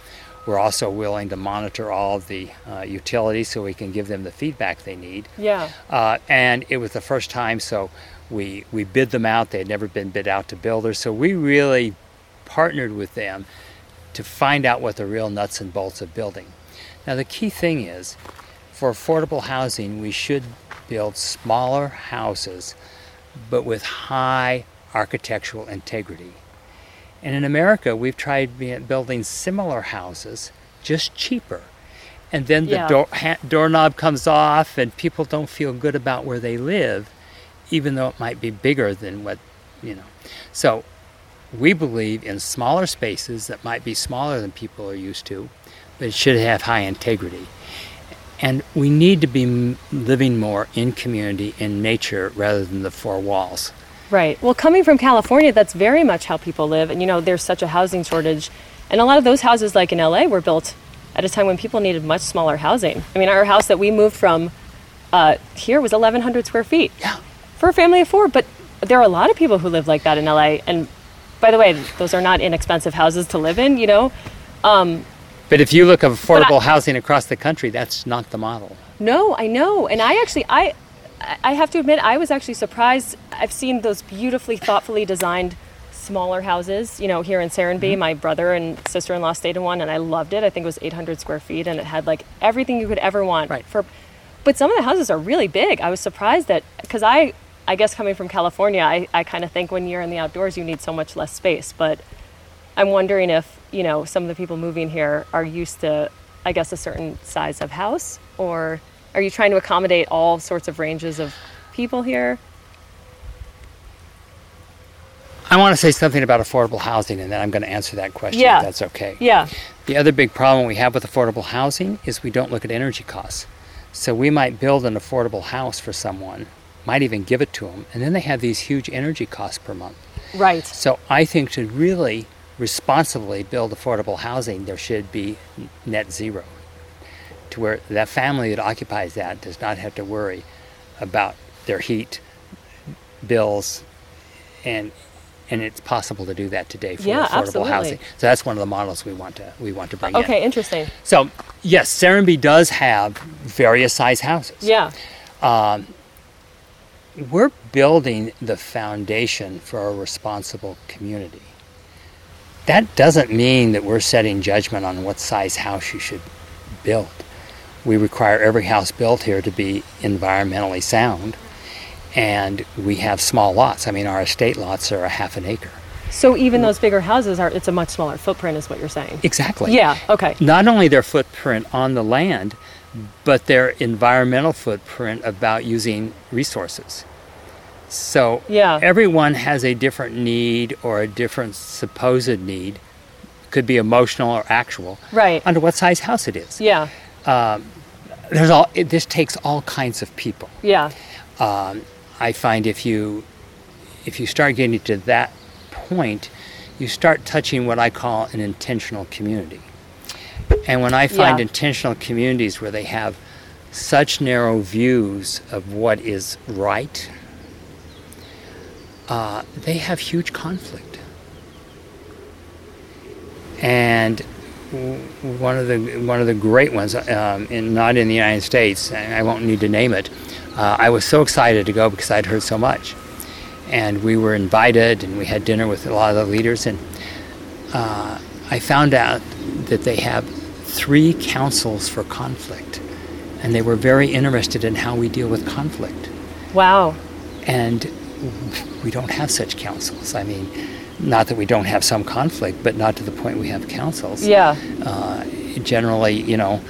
Speaker 2: We're also willing to monitor all the uh, utilities so we can give them the feedback they need.
Speaker 1: yeah.
Speaker 2: Uh, and it was the first time, so we, we bid them out. They had never been bid out to builders. So we really partnered with them to find out what the real nuts and bolts of building. Now, the key thing is for affordable housing, we should build smaller houses but with high architectural integrity. And in America, we've tried building similar houses, just cheaper. And then the
Speaker 1: Yeah.
Speaker 2: door, ha- doorknob comes off, and people don't feel good about where they live, even though it might be bigger than what, you know. So we believe in smaller spaces that might be smaller than people are used to, but it should have high integrity. And we need to be m- living more in community, in nature, rather than the four walls.
Speaker 1: Right. Well, coming from California, that's very much how people live. And, you know, there's such a housing shortage. And a lot of those houses, like in LA, were built at a time when people needed much smaller housing. I mean, our house that we moved from uh, here was 1,100 square feet
Speaker 2: Yeah.
Speaker 1: for a family of four. But there are a lot of people who live like that in LA. And by the way, those are not inexpensive houses to live in, you know?
Speaker 2: But if you look at affordable
Speaker 1: I-
Speaker 2: housing across the country, that's not the model.
Speaker 1: No, I know. And I actually, I, I have to admit, I was actually surprised. I've seen those beautifully, thoughtfully designed smaller houses. You know, here in Serenbe,
Speaker 2: Mm-hmm.
Speaker 1: my brother and sister-in-law stayed in one, and I loved it. I think it was 800 square feet, and it had like everything you could ever want.
Speaker 2: Right.
Speaker 1: For, but some of the houses are really big. I was surprised that because I, I guess coming from California, I, I kind of think when you're in the outdoors, you need so much less space. But I'm wondering if you know some of the people moving here are used to, I guess, a certain size of house, or are you trying to accommodate all sorts of ranges of people here?
Speaker 2: I want to say something about affordable housing, and then I'm going to answer that question.
Speaker 1: Yeah.
Speaker 2: If that's okay.
Speaker 1: Yeah,
Speaker 2: The other big problem we have with affordable housing is we don't look at energy costs. So we might build an affordable house for someone, might even give it to them, and then they have these huge energy costs per month.
Speaker 1: right.
Speaker 2: So I think to really responsibly build affordable housing, there should be net zero, to where that family that occupies that does not have to worry about their heat bills, and and it's possible to do that today for
Speaker 1: Yeah,
Speaker 2: affordable
Speaker 1: absolutely.
Speaker 2: housing. So that's one of the models we want to we want to bring in.
Speaker 1: Okay, interesting.
Speaker 2: So yes, Serenbe does have various size houses
Speaker 1: Yeah, um,
Speaker 2: we're building the foundation for a responsible community. That doesn't mean that we're setting judgment on what size house you should build. We require every house built here to be environmentally sound, and we have small lots. I mean, our estate lots are a half an acre.
Speaker 1: so even those bigger houses are it's a much smaller footprint, is what you're saying.
Speaker 2: Exactly.
Speaker 1: Yeah. Okay.
Speaker 2: Not only their footprint on the land, but their environmental footprint about using resources. So
Speaker 1: Yeah.
Speaker 2: everyone has a different need or a different supposed need, could be emotional or actual,
Speaker 1: Right.
Speaker 2: under what size house it is.
Speaker 1: Yeah.
Speaker 2: Um, there's all. It, this takes all kinds of people.
Speaker 1: Yeah.
Speaker 2: Um, I find if you if you start getting to that point, you start touching what I call an intentional community. And when I find
Speaker 1: Yeah.
Speaker 2: intentional communities where they have such narrow views of what is right, uh, they have huge conflict. And one of the one of the great ones, um, in, not in the United States. I won't need to name it. Uh, I was so excited to go because I'd heard so much, and we were invited, and we had dinner with a lot of the leaders, and uh, I found out that they have three councils for conflict, and they were very interested in how we deal with conflict.
Speaker 1: Wow.
Speaker 2: And we don't have such councils. I mean, not that we don't have some conflict, but not to the point we have councils.
Speaker 1: Yeah.
Speaker 2: Uh, generally, you know,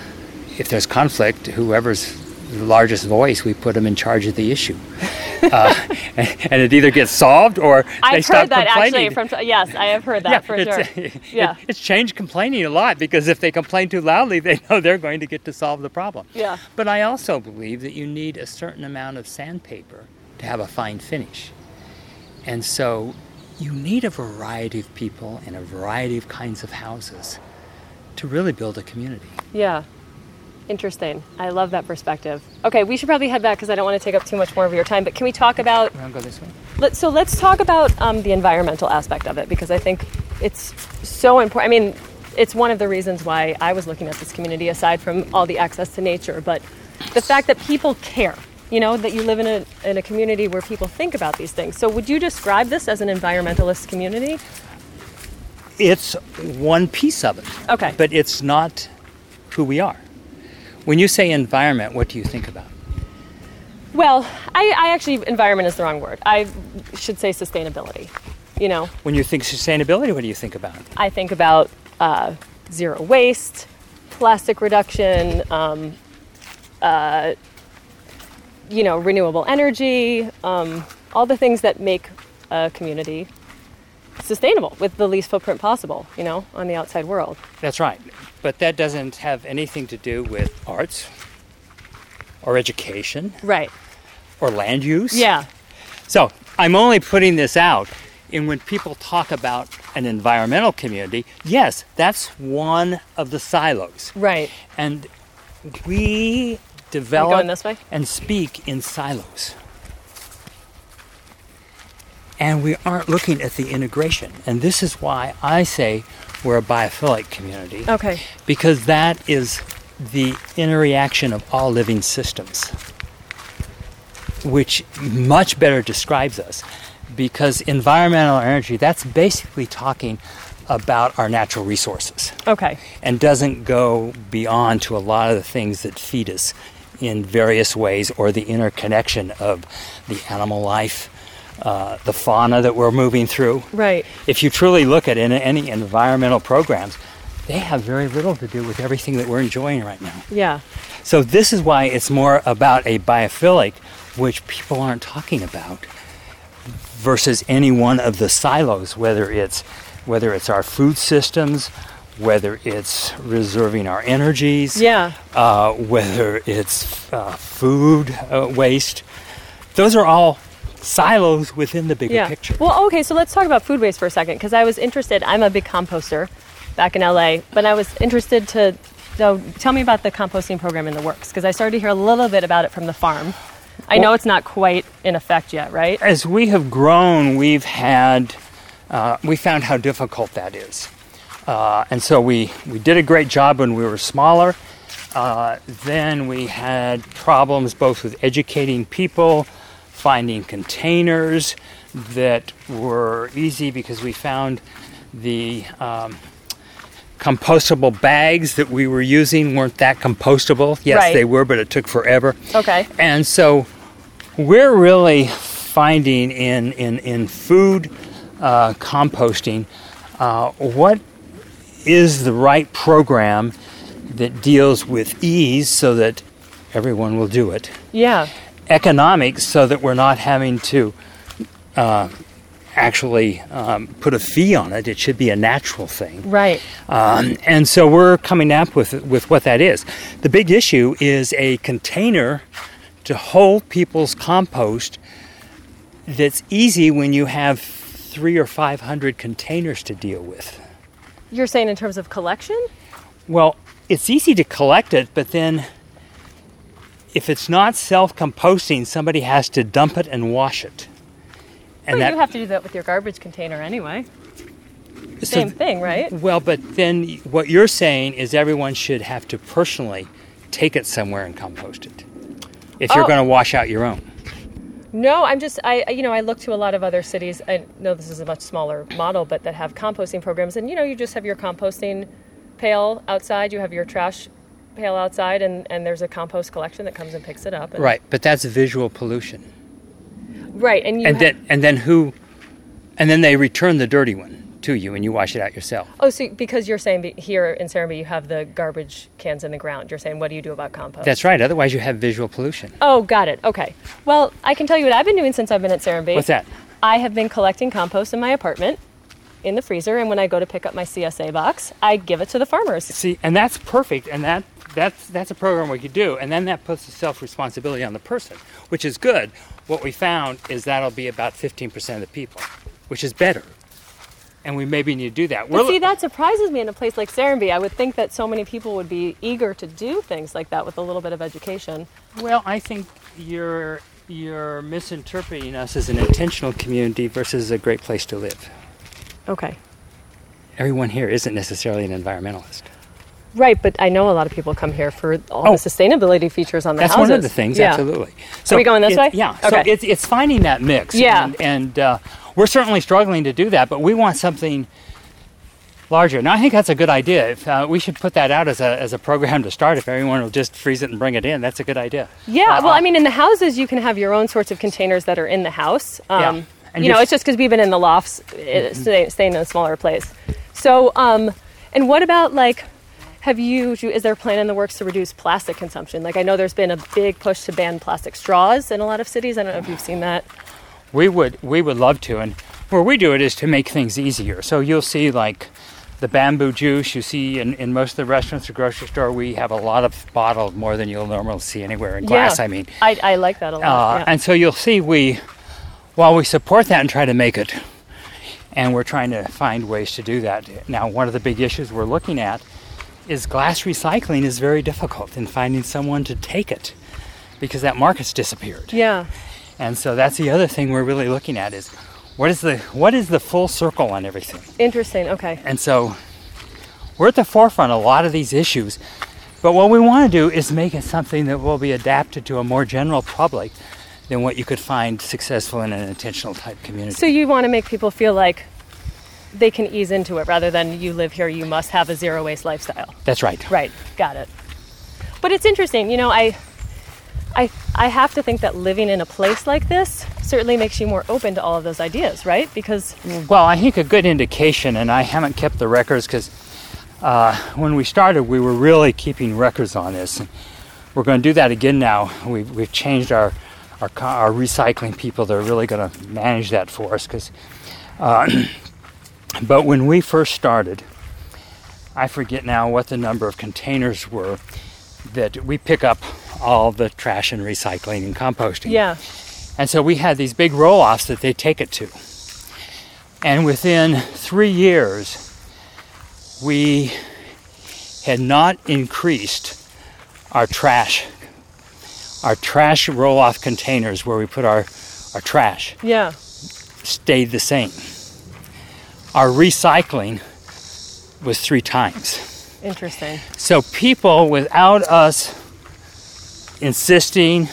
Speaker 2: if there's conflict, whoever's the largest voice, we put them in charge of the issue. *laughs* Uh, and, and, it either gets solved or
Speaker 1: I've
Speaker 2: they stop
Speaker 1: heard that actually from yes, I have heard that
Speaker 2: yeah,
Speaker 1: for
Speaker 2: it's,
Speaker 1: sure. *laughs*
Speaker 2: It,
Speaker 1: yeah,
Speaker 2: it's changed complaining a lot because if they complain too loudly, they know they're going to get to solve the problem.
Speaker 1: Yeah.
Speaker 2: But I also believe that you need a certain amount of sandpaper to have a fine finish, and so you need a variety of people and a variety of kinds of houses to really build a community.
Speaker 1: Yeah. Interesting. I love that perspective. Okay, we should probably head back because I don't want to take up too much more of your time. But can we talk about?
Speaker 2: You want to go this way?
Speaker 1: Let, so let's talk about um, the environmental aspect of it because I think it's so important. I mean, it's one of the reasons why I was looking at this community, aside from all the access to nature, but the fact that people care. You know that you live in a in a community where people think about these things. So would you describe this as an environmentalist community?
Speaker 2: It's one piece of it.
Speaker 1: Okay.
Speaker 2: But it's not who we are. When you say environment, what do you think about?
Speaker 1: Well, I, I actually, environment is the wrong word. I should say sustainability. You know,
Speaker 2: When you think sustainability, what do you think about?
Speaker 1: I think about uh, zero waste, plastic reduction, um, uh, you know, renewable energy, um, all the things that make a community sustainable with the least footprint possible, you know, on the outside world.
Speaker 2: That's right. But that doesn't have anything to do with arts or education
Speaker 1: Right.
Speaker 2: or land use.
Speaker 1: Yeah.
Speaker 2: So I'm only putting this out in when people talk about an environmental community, yes, that's one of the silos.
Speaker 1: Right.
Speaker 2: And we develop and speak in silos. And we aren't looking at the integration. And this is why I say we're a biophilic community.
Speaker 1: Okay.
Speaker 2: Because that is the interaction of all living systems, which much better describes us. Because environmental energy, that's basically talking about our natural resources
Speaker 1: Okay.
Speaker 2: and doesn't go beyond to a lot of the things that feed us in various ways or the interconnection of the animal life, uh, the fauna that we're moving through.
Speaker 1: Right.
Speaker 2: If you truly look at in any environmental programs, they have very little to do with everything that we're enjoying right now.
Speaker 1: Yeah.
Speaker 2: So this is why it's more about a biophilic, which people aren't talking about, versus any one of the silos, whether it's whether it's our food systems, whether it's reserving our energies,
Speaker 1: Yeah.
Speaker 2: uh, whether it's uh, food uh, waste. Those are all silos within the bigger
Speaker 1: yeah.
Speaker 2: picture.
Speaker 1: Well, okay, so let's talk about food waste for a second because I was interested. I'm a big composter back in LA, but I was interested to so tell me about the composting program in the works because I started to hear a little bit about it from the farm. I know it's not quite in effect yet, right?
Speaker 2: as we have grown, we've had, uh, we found how difficult that is. Uh, and so we, we did a great job when we were smaller. Uh, then we had problems both with educating people, finding containers that were easy because we found the um, compostable bags that we were using weren't that compostable. Yes,
Speaker 1: Right.
Speaker 2: they were, but it took forever.
Speaker 1: Okay.
Speaker 2: And so we're really finding in, in, in food uh, composting uh, what is the right program that deals with ease so that everyone will do it,
Speaker 1: Yeah.
Speaker 2: economics so that we're not having to uh, actually um, put a fee on it. It should be a natural thing.
Speaker 1: Right.
Speaker 2: Um, and so we're coming up with with what that is. The big issue is a container to hold people's compost that's easy when you have three or five hundred containers to deal with.
Speaker 1: You're saying in terms of collection?
Speaker 2: Well, it's easy to collect it, but then if it's not self-composting, somebody has to dump it and wash it. And
Speaker 1: well,
Speaker 2: that
Speaker 1: you have to do that with your garbage container anyway.
Speaker 2: So
Speaker 1: Same thing, right?
Speaker 2: Well, but then what you're saying is everyone should have to personally take it somewhere and compost it. If you're
Speaker 1: Oh.
Speaker 2: going to wash out your own.
Speaker 1: No, I'm just I you know I look to a lot of other cities. I know this is a much smaller model, but that have composting programs, and you know you just have your composting pail outside, you have your trash pail outside, and and there's a compost collection that comes and picks it up. And,
Speaker 2: Right, but that's visual pollution.
Speaker 1: right, and you
Speaker 2: and
Speaker 1: ha-
Speaker 2: then and then who and then they return the dirty one to you and you wash it out yourself.
Speaker 1: oh, so because you're saying here in Serenbe you have the garbage cans in the ground. You're saying what do you do about compost?
Speaker 2: That's right. Otherwise you have visual pollution.
Speaker 1: Oh, got it. Okay. Well, I can tell you what I've been doing since I've been at Serenbe.
Speaker 2: What's that?
Speaker 1: I have been collecting compost in my apartment in the freezer, and when I go to pick up my CSA box, I give it to the farmers.
Speaker 2: See, and that's perfect and that that's that's a program we could do and then that puts the self-responsibility on the person, which is good. What we found is that'll be about 15% of the people, which is better. And we maybe need to do that.
Speaker 1: But see, that surprises me in a place like Serenbe. I would think that so many people would be eager to do things like that with a little bit of education.
Speaker 2: Well, I think you're you're misinterpreting us as an intentional community versus a great place to live.
Speaker 1: Okay.
Speaker 2: Everyone here isn't necessarily an environmentalist.
Speaker 1: Right, but I know a lot of people come here for all
Speaker 2: Oh.
Speaker 1: the sustainability features on the
Speaker 2: That's
Speaker 1: houses.
Speaker 2: one of the things,
Speaker 1: Yeah.
Speaker 2: absolutely.
Speaker 1: we going this
Speaker 2: it-
Speaker 1: way?
Speaker 2: Yeah.
Speaker 1: Okay.
Speaker 2: So it's, it's finding that mix.
Speaker 1: Yeah.
Speaker 2: And, and uh, we're certainly struggling to do that, but we want something larger. Now, I think that's a good idea. If, uh, we should put that out as a, as a program to start. If everyone will just freeze it and bring it in, that's a good idea.
Speaker 1: Yeah,
Speaker 2: Uh,
Speaker 1: well, I mean, in the houses, you can have your own sorts of containers that are in the house. Um,
Speaker 2: Yeah. And
Speaker 1: you know, it's just because we've been in the lofts, it, stay, staying in a smaller place. So, um, and what about like, have you, is there a plan in the works to reduce plastic consumption? Like, I know there's been a big push to ban plastic straws in a lot of cities. I don't know if you've seen that.
Speaker 2: We would we would love to, and where we do it is to make things easier. So you'll see like the bamboo juice you see in, in most of the restaurants or grocery store. We have a lot of bottled more than you'll normally see anywhere in glass.
Speaker 1: yeah.
Speaker 2: I mean,
Speaker 1: I, I like that a lot.
Speaker 2: uh,
Speaker 1: yeah.
Speaker 2: and so you'll see we while we support that and try to make it, and we're trying to find ways to do that. Now, one of the big issues we're looking at is glass recycling is very difficult in finding someone to take it because that market's disappeared.
Speaker 1: yeah.
Speaker 2: And so that's the other thing we're really looking at is what is the what is the full circle on everything?
Speaker 1: Interesting. Okay.
Speaker 2: And so we're at the forefront of a lot of these issues. But what we want to do is make it something that will be adapted to a more general public than what you could find successful in an intentional type community.
Speaker 1: So you want to make people feel like they can ease into it rather than you live here, you must have a zero waste lifestyle.
Speaker 2: That's right.
Speaker 1: Right, got it. But it's interesting, you know, I I I have to think that living in a place like this certainly makes you more open to all of those ideas, right? Because
Speaker 2: Well, I think a good indication, and I haven't kept the records because uh, when we started, we were really keeping records on this. We're going to do that again now. We've, we've changed our, our, our recycling people. They're really going to manage that for us. Cause, uh, *clears throat* but when we first started, I forget now what the number of containers were that we pick up all the trash and recycling and composting.
Speaker 1: yeah,
Speaker 2: And so we had these big roll offs that they take it to. And within three years, we had not increased our trash, our trash roll off containers where we put our, our trash
Speaker 1: yeah,
Speaker 2: stayed the same. Our recycling was three times.
Speaker 1: Interesting.
Speaker 2: So people, without us insisting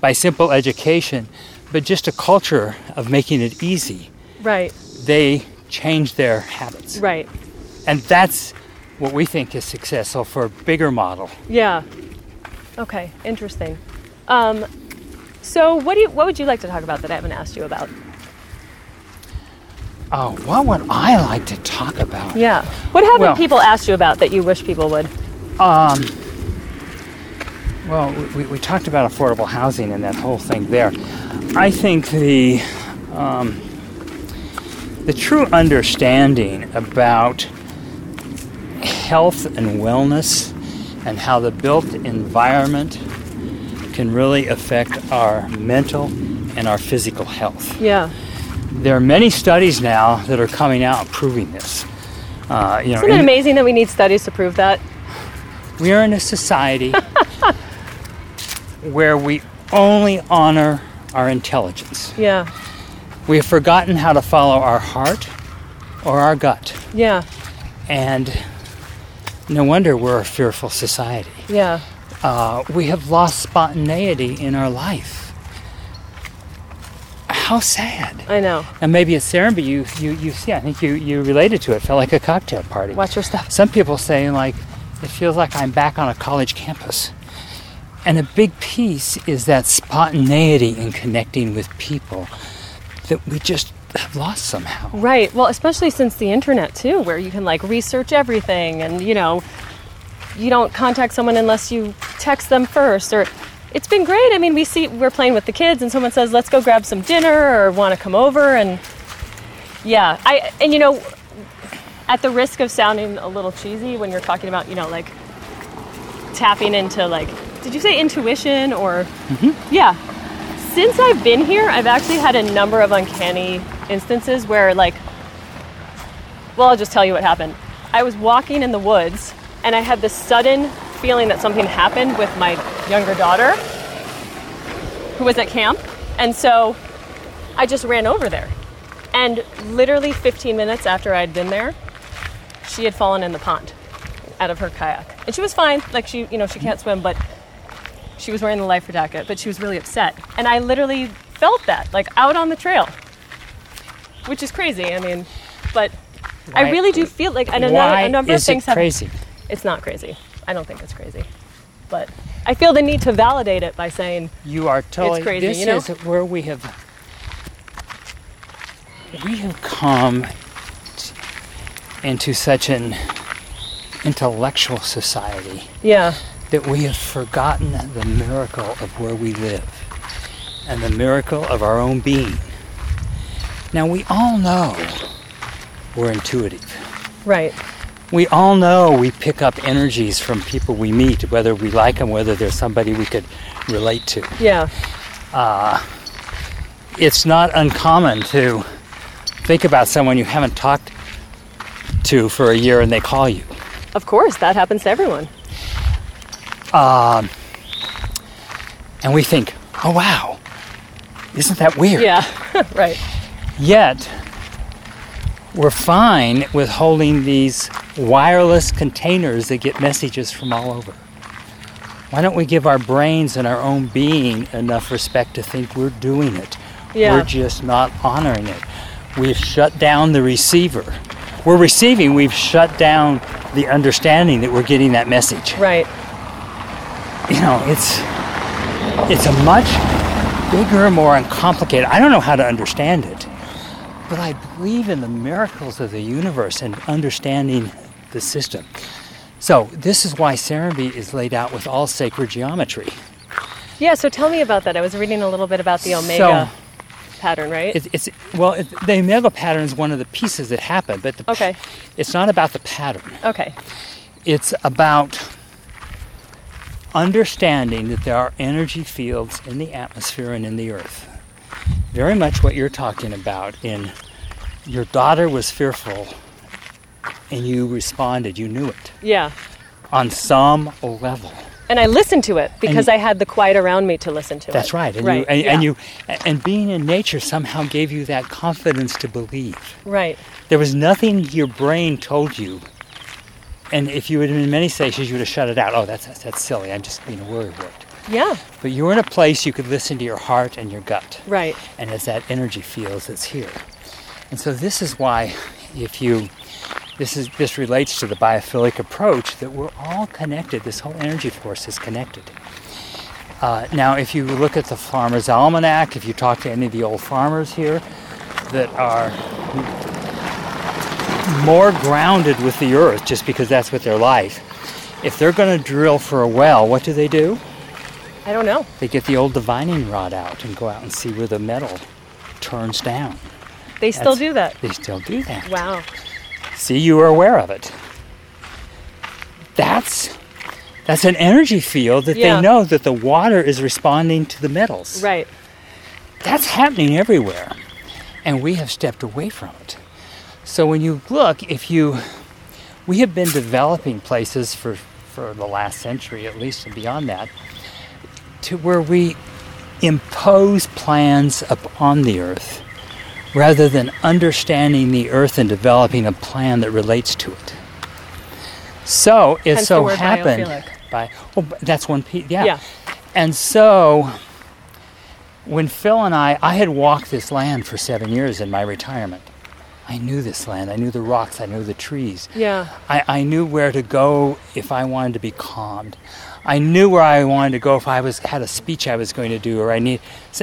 Speaker 2: by simple education, but just a culture of making it easy,
Speaker 1: Right,
Speaker 2: they change their habits.
Speaker 1: right.
Speaker 2: And that's what we think is successful for a bigger model.
Speaker 1: Yeah. Okay, interesting. Um, so what do you what would you like to talk about that I haven't asked you about?
Speaker 2: Oh, what would I like to talk about?
Speaker 1: Yeah. What haven't
Speaker 2: Well-
Speaker 1: people asked you about that you wish people would?
Speaker 2: Um, well, we, we talked about affordable housing and that whole thing there. I think the um, the true understanding about health and wellness and how the built environment can really affect our mental and our physical health.
Speaker 1: Yeah.
Speaker 2: There are many studies now that are coming out proving this. Uh, you know,
Speaker 1: Isn't it
Speaker 2: in-
Speaker 1: amazing that we need studies to prove that?
Speaker 2: we are in a society where we only honor our intelligence.
Speaker 1: Yeah.
Speaker 2: We have forgotten how to follow our heart or our gut.
Speaker 1: Yeah.
Speaker 2: And no wonder we're a fearful society.
Speaker 1: Yeah.
Speaker 2: Uh, we have lost spontaneity in our life. How sad.
Speaker 1: I know.
Speaker 2: And maybe at Serenbe, you, you, you see, I think you, you related to it, felt like a cocktail party.
Speaker 1: Watch your stuff.
Speaker 2: Some people say, like, it feels like I'm back on a college campus. And a big piece is that spontaneity in connecting with people that we just have lost somehow.
Speaker 1: Right. Well, especially since the internet too, where you can like research everything and you know, you don't contact someone unless you text them first or it's been great. I mean, we see we're playing with the kids and someone says, "Let's go grab some dinner" or want to come over and yeah, I and you know, at the risk of sounding a little cheesy when you're talking about, you know, like tapping into like did you say intuition or mm-hmm. yeah. Since i've been here i've actually had a number of uncanny instances where like well i'll just tell you what happened. I was walking in the woods and i had this sudden feeling that something happened with my younger daughter who was at camp. And so i just ran over there. And literally 15 minutes after i'd been there she had fallen in the pond out of her kayak. And she was fine like she you know she can't swim but she was wearing the life jacket but she was really upset. And i literally felt that like out on the trail which is crazy i mean but i really do feel like and a,
Speaker 2: Why
Speaker 1: number of things
Speaker 2: it
Speaker 1: have
Speaker 2: crazy?
Speaker 1: It's not crazy i don't think it's crazy but i feel the need to validate it by saying
Speaker 2: You are totally.
Speaker 1: crazy,
Speaker 2: This
Speaker 1: you know?
Speaker 2: is where we have we have come t- into such an intellectual society
Speaker 1: yeah
Speaker 2: that we have forgotten the miracle of where we live and the miracle of our own being. Now we all know we're intuitive.
Speaker 1: right
Speaker 2: We all know we pick up energies from people we meet, whether we like them, whether they're somebody we could relate to.
Speaker 1: yeah
Speaker 2: it's not uncommon to think about someone you haven't talked to for a year and they call you.
Speaker 1: of course that happens to everyone Um,
Speaker 2: And we think, oh wow, isn't that weird?
Speaker 1: yeah *laughs* right
Speaker 2: Yet, we're fine with holding these wireless containers that get messages from all over. Why don't we give our brains and our own being enough respect to think we're doing it?
Speaker 1: Yeah.
Speaker 2: We're just not honoring it. We've shut down the receiver. We're receiving, we've shut down the understanding that we're getting that message.
Speaker 1: right
Speaker 2: You know, it's it's a much bigger, more uncomplicated. I don't know how to understand it, but I believe in the miracles of the universe and understanding the system. So this is why Serenbe is laid out with all sacred geometry.
Speaker 1: yeah so tell me about that i was reading a little bit about the omega pattern right
Speaker 2: It's, it's well, it, the omega pattern is one of the pieces that happen, but the,
Speaker 1: Okay.
Speaker 2: it's not about the pattern.
Speaker 1: okay
Speaker 2: It's about understanding that there are energy fields in the atmosphere and in the earth. Very much what you're talking about in your daughter was fearful and you responded, you knew it
Speaker 1: yeah
Speaker 2: on some level.
Speaker 1: and I listened to it because
Speaker 2: you-
Speaker 1: I had the quiet around me to listen to it.
Speaker 2: That's right. And you and, and you and being in nature somehow gave you that confidence to believe.
Speaker 1: right.
Speaker 2: There was nothing your brain told you. And if you had been in many stations, you would have shut it out. Oh, that's that's silly. I'm just being a worrywart.
Speaker 1: Yeah,
Speaker 2: But you were in a place you could listen to your heart and your gut.
Speaker 1: right.
Speaker 2: And as that energy feels, it's here. And so this is why if you this is this relates to the biophilic approach that we're all connected. This whole energy force is connected. Uh, now, if you look at the Farmer's Almanac, if you talk to any of the old farmers here that are more grounded with the earth, just because that's what their life, if they're going to drill for a well, what do they do?
Speaker 1: I don't know.
Speaker 2: They get the old divining rod out and go out and see where the metal turns down.
Speaker 1: They still
Speaker 2: That's-
Speaker 1: do that.
Speaker 2: They still do that.
Speaker 1: Wow.
Speaker 2: See, you are aware of it. That's that's an energy field that
Speaker 1: Yeah.
Speaker 2: they know that the water is responding to the metals.
Speaker 1: Right.
Speaker 2: That's happening everywhere. And we have stepped away from it. So when you look, if you we have been developing places for for the last century at least and beyond that to where we impose plans upon the earth rather than understanding the earth and developing a plan that relates to it. So it
Speaker 1: Hence
Speaker 2: so happened
Speaker 1: biophilic.
Speaker 2: by well, that's one piece. Yeah.
Speaker 1: Yeah.
Speaker 2: And so when Phil and I, I had walked this land for seven years in my retirement. I knew this land. I knew the rocks. I knew the trees.
Speaker 1: Yeah.
Speaker 2: I, I knew where to go if I wanted to be calmed. I knew where I wanted to go if I was had a speech I was going to do, or I need,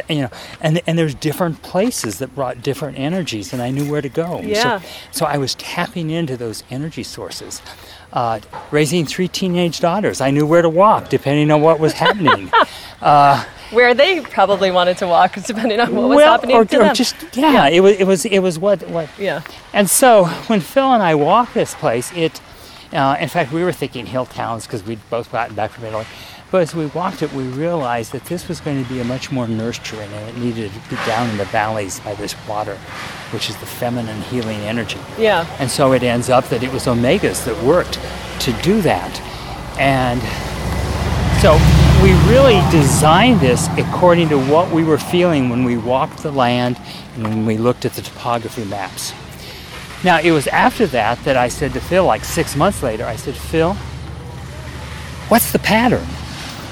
Speaker 2: you know, and and there's different places that brought different energies, and I knew where to go.
Speaker 1: Yeah.
Speaker 2: So, so I was tapping into those energy sources. Uh, raising three teenage daughters, I knew where to walk depending on what was *laughs* happening.
Speaker 1: Where they probably wanted to walk, depending on what was
Speaker 2: well,
Speaker 1: happening
Speaker 2: or,
Speaker 1: to
Speaker 2: or
Speaker 1: them.
Speaker 2: just yeah, it was it was it was what what
Speaker 1: yeah.
Speaker 2: And so when Phil and I walked this place, it, uh, in fact, we were thinking hill towns because we'd both gotten back from Italy. But as we walked it, we realized that this was going to be a much more nurturing and it needed to be down in the valleys by this water, which is the feminine healing energy.
Speaker 1: Yeah.
Speaker 2: And so it ends up that it was omegas that worked to do that. And so we really designed this according to what we were feeling when we walked the land and when we looked at the topography maps. Now, it was after that that I said to Phil, like six months later, I said, Phil, what's the pattern?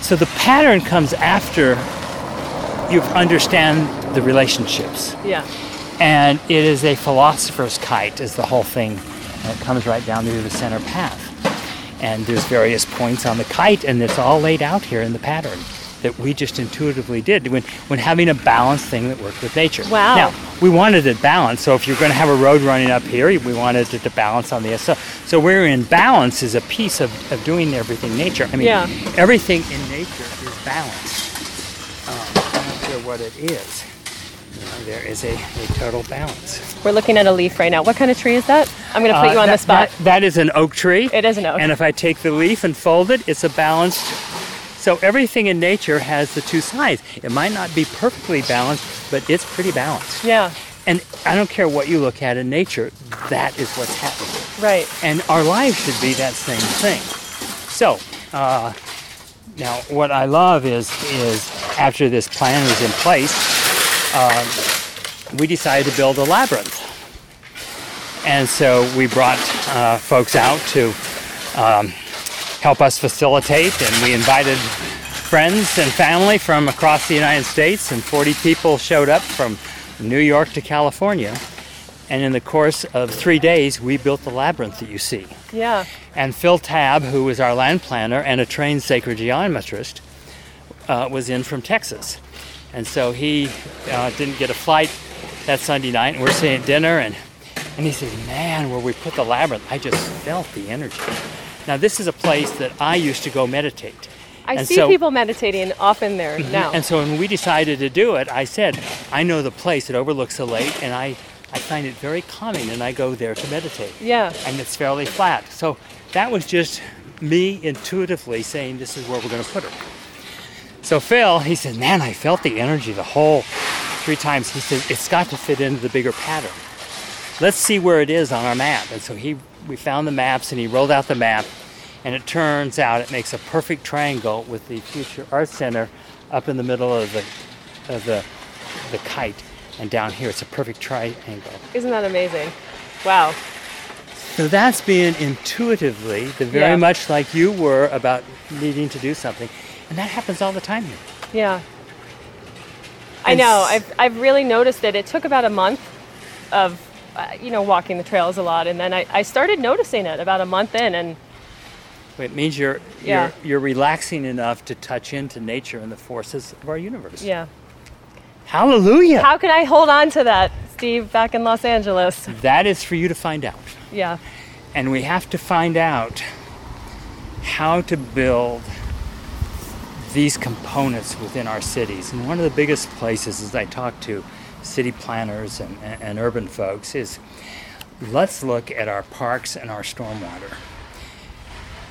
Speaker 2: So the pattern comes after you understand the relationships.
Speaker 1: Yeah.
Speaker 2: And it is a philosopher's kite, is the whole thing. And it comes right down through the center path. And there's various points on the kite, and it's all laid out here in the pattern that we just intuitively did when, when having a balanced thing that worked with nature.
Speaker 1: Wow.
Speaker 2: Now, we wanted it balanced, so if you're going to have a road running up here, we wanted it to balance on the so so we're in balance is a piece of, of doing everything nature. I mean,
Speaker 1: Yeah.
Speaker 2: everything in nature is balanced. Um, I don't care what it is. Uh, there is a, a total balance.
Speaker 1: We're looking at a leaf right now. What kind of tree is that? I'm going to put
Speaker 2: Uh,
Speaker 1: you on
Speaker 2: that,
Speaker 1: the spot.
Speaker 2: that- that is an oak tree.
Speaker 1: It is an oak.
Speaker 2: And if I take the leaf and fold it, it's a balanced. So everything in nature has the two sides. It might not be perfectly balanced, but it's pretty balanced.
Speaker 1: yeah.
Speaker 2: And I don't care what you look at in nature, that is what's happening.
Speaker 1: Right.
Speaker 2: And our lives should be that same thing. So, uh, now what I love is is after this plan was in place, um, we decided to build a labyrinth. And so we brought uh, folks out to um, help us facilitate, and we invited friends and family from across the United States, and 40 people showed up from New York to California. And in the course of three days, we built the labyrinth that you see.
Speaker 1: Yeah.
Speaker 2: And Phil Tabb, who was our land planner and a trained sacred geometrist, uh, was in from Texas. And so he uh, didn't get a flight that Sunday night, and we're sitting at dinner, and, and he says, Man, where we put the labyrinth, I just felt the energy. Now, this is a place that I used to go meditate.
Speaker 1: I
Speaker 2: And
Speaker 1: see
Speaker 2: so-
Speaker 1: people meditating often there mm-hmm. now.
Speaker 2: And so when we decided to do it, I said, I know the place, it overlooks the lake, and I, I find it very calming, and I go there to meditate
Speaker 1: yeah.
Speaker 2: and it's fairly flat. So that was just me intuitively saying this is where we're going to put her. So Phil, he said, "Man, I felt the energy the whole three times." He said, "It's got to fit into the bigger pattern. Let's see where it is on our map." And so he, we found the maps, and he rolled out the map, and it turns out it makes a perfect triangle with the future art center up in the middle of the, of the, the kite, and down here it's a perfect triangle.
Speaker 1: Isn't that amazing? Wow.
Speaker 2: So that's being intuitively, the very
Speaker 1: Yeah.
Speaker 2: much like you were about needing to do something. And that happens all the time here.
Speaker 1: Yeah. I know. I've, I've really noticed it. It took about a month of, Uh, you know, walking the trails a lot. And then I, I started noticing it about a month in. And
Speaker 2: It means you're,
Speaker 1: Yeah.
Speaker 2: you're, you're relaxing enough to touch into nature and the forces of our universe.
Speaker 1: yeah.
Speaker 2: Hallelujah!
Speaker 1: How can I hold on to that, Steve, back in Los Angeles?
Speaker 2: that is for you to find out.
Speaker 1: Yeah.
Speaker 2: And we have to find out how to build these components within our cities. And one of the biggest places, as I talk to city planners and, and, urban folks, is let's look at our parks and our stormwater.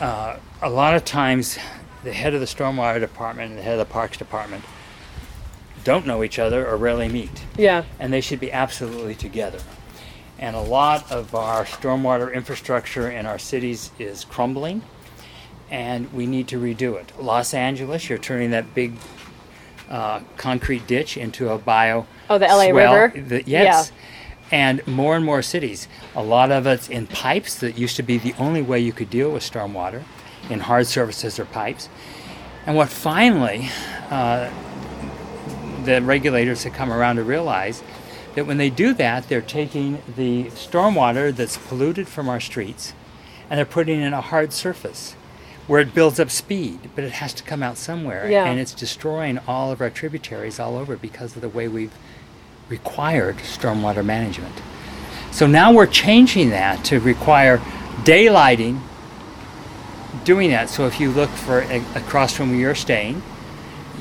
Speaker 2: Uh, a lot of times, the head of the stormwater department and the head of the parks department don't know each other or rarely meet
Speaker 1: Yeah.
Speaker 2: and they should be absolutely together. And a lot of our stormwater infrastructure in our cities is crumbling, and we need to redo it. Los Angeles, you're turning that big uh, concrete ditch into a bio.
Speaker 1: Oh, the LA
Speaker 2: swell.
Speaker 1: River?
Speaker 2: The- yes. And more and more cities, a lot of it's in pipes that used to be the only way you could deal with stormwater, in hard surfaces or pipes. And what finally uh, the regulators have come around to realize that when they do that, they're taking the stormwater that's polluted from our streets and they're putting in a hard surface where it builds up speed, but it has to come out somewhere.
Speaker 1: Yeah.
Speaker 2: And it's destroying all of our tributaries all over because of the way we've required stormwater management. So now we're changing that to require daylighting doing that. So if you look for a, across from where you're staying,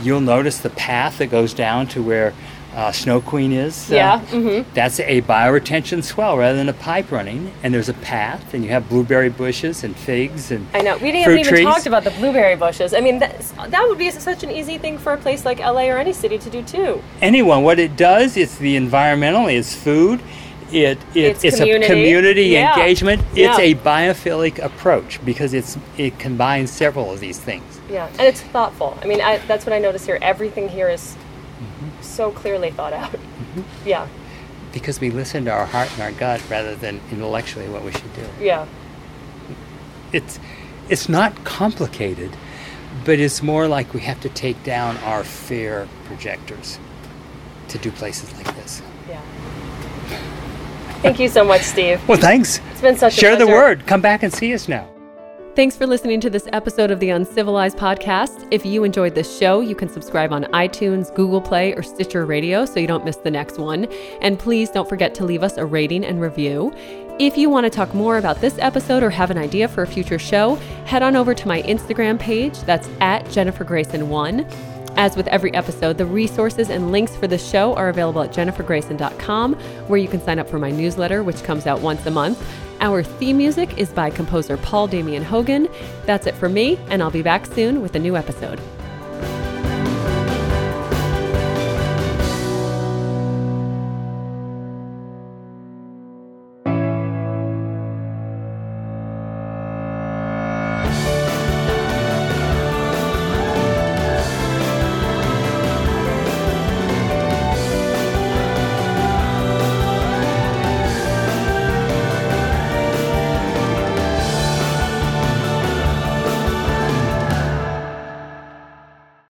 Speaker 2: you'll notice the path that goes down to where uh, Snow Queen is. Uh,
Speaker 1: Yeah, mhm.
Speaker 2: That's a bioretention swale rather than a pipe running. And there's a path, and you have blueberry bushes and figs and
Speaker 1: I know. We didn't even
Speaker 2: trees.
Speaker 1: talked about the blueberry bushes. I mean, that, that would be such an easy thing for a place like LA or any city to do too.
Speaker 2: anyone. What it does, it's the environmental, it's food, it,
Speaker 1: It's
Speaker 2: it it's,
Speaker 1: community.
Speaker 2: a community
Speaker 1: Yeah.
Speaker 2: engagement. It's
Speaker 1: Yeah.
Speaker 2: a biophilic approach because it's it combines several of these things.
Speaker 1: Yeah, and it's thoughtful. I mean, I, that's what I notice here. Everything here is so clearly thought out. Mm-hmm. Yeah,
Speaker 2: Because we listen to our heart and our gut rather than intellectually what we should do.
Speaker 1: yeah,
Speaker 2: It's it's not complicated, but it's more like we have to take down our fear projectors to do places like this.
Speaker 1: yeah. Thank you so much, Steve.
Speaker 2: Well, thanks.
Speaker 1: It's been such a
Speaker 2: Share the word. Come back and see us now.
Speaker 1: Thanks for listening to this episode of the Uncivilized Podcast. If you enjoyed this show, you can subscribe on iTunes, Google Play, or Stitcher Radio so you don't miss the next one. And please don't forget to leave us a rating and review. If you want to talk more about this episode or have an idea for a future show, head on over to my Instagram page. That's at Jennifer Grayson1. As with every episode, the resources and links for the show are available at jennifergrayson.com, where you can sign up for my newsletter, which comes out once a month. Our theme music is by composer Paul Damian Hogan. That's it for me, and I'll be back soon with a new episode.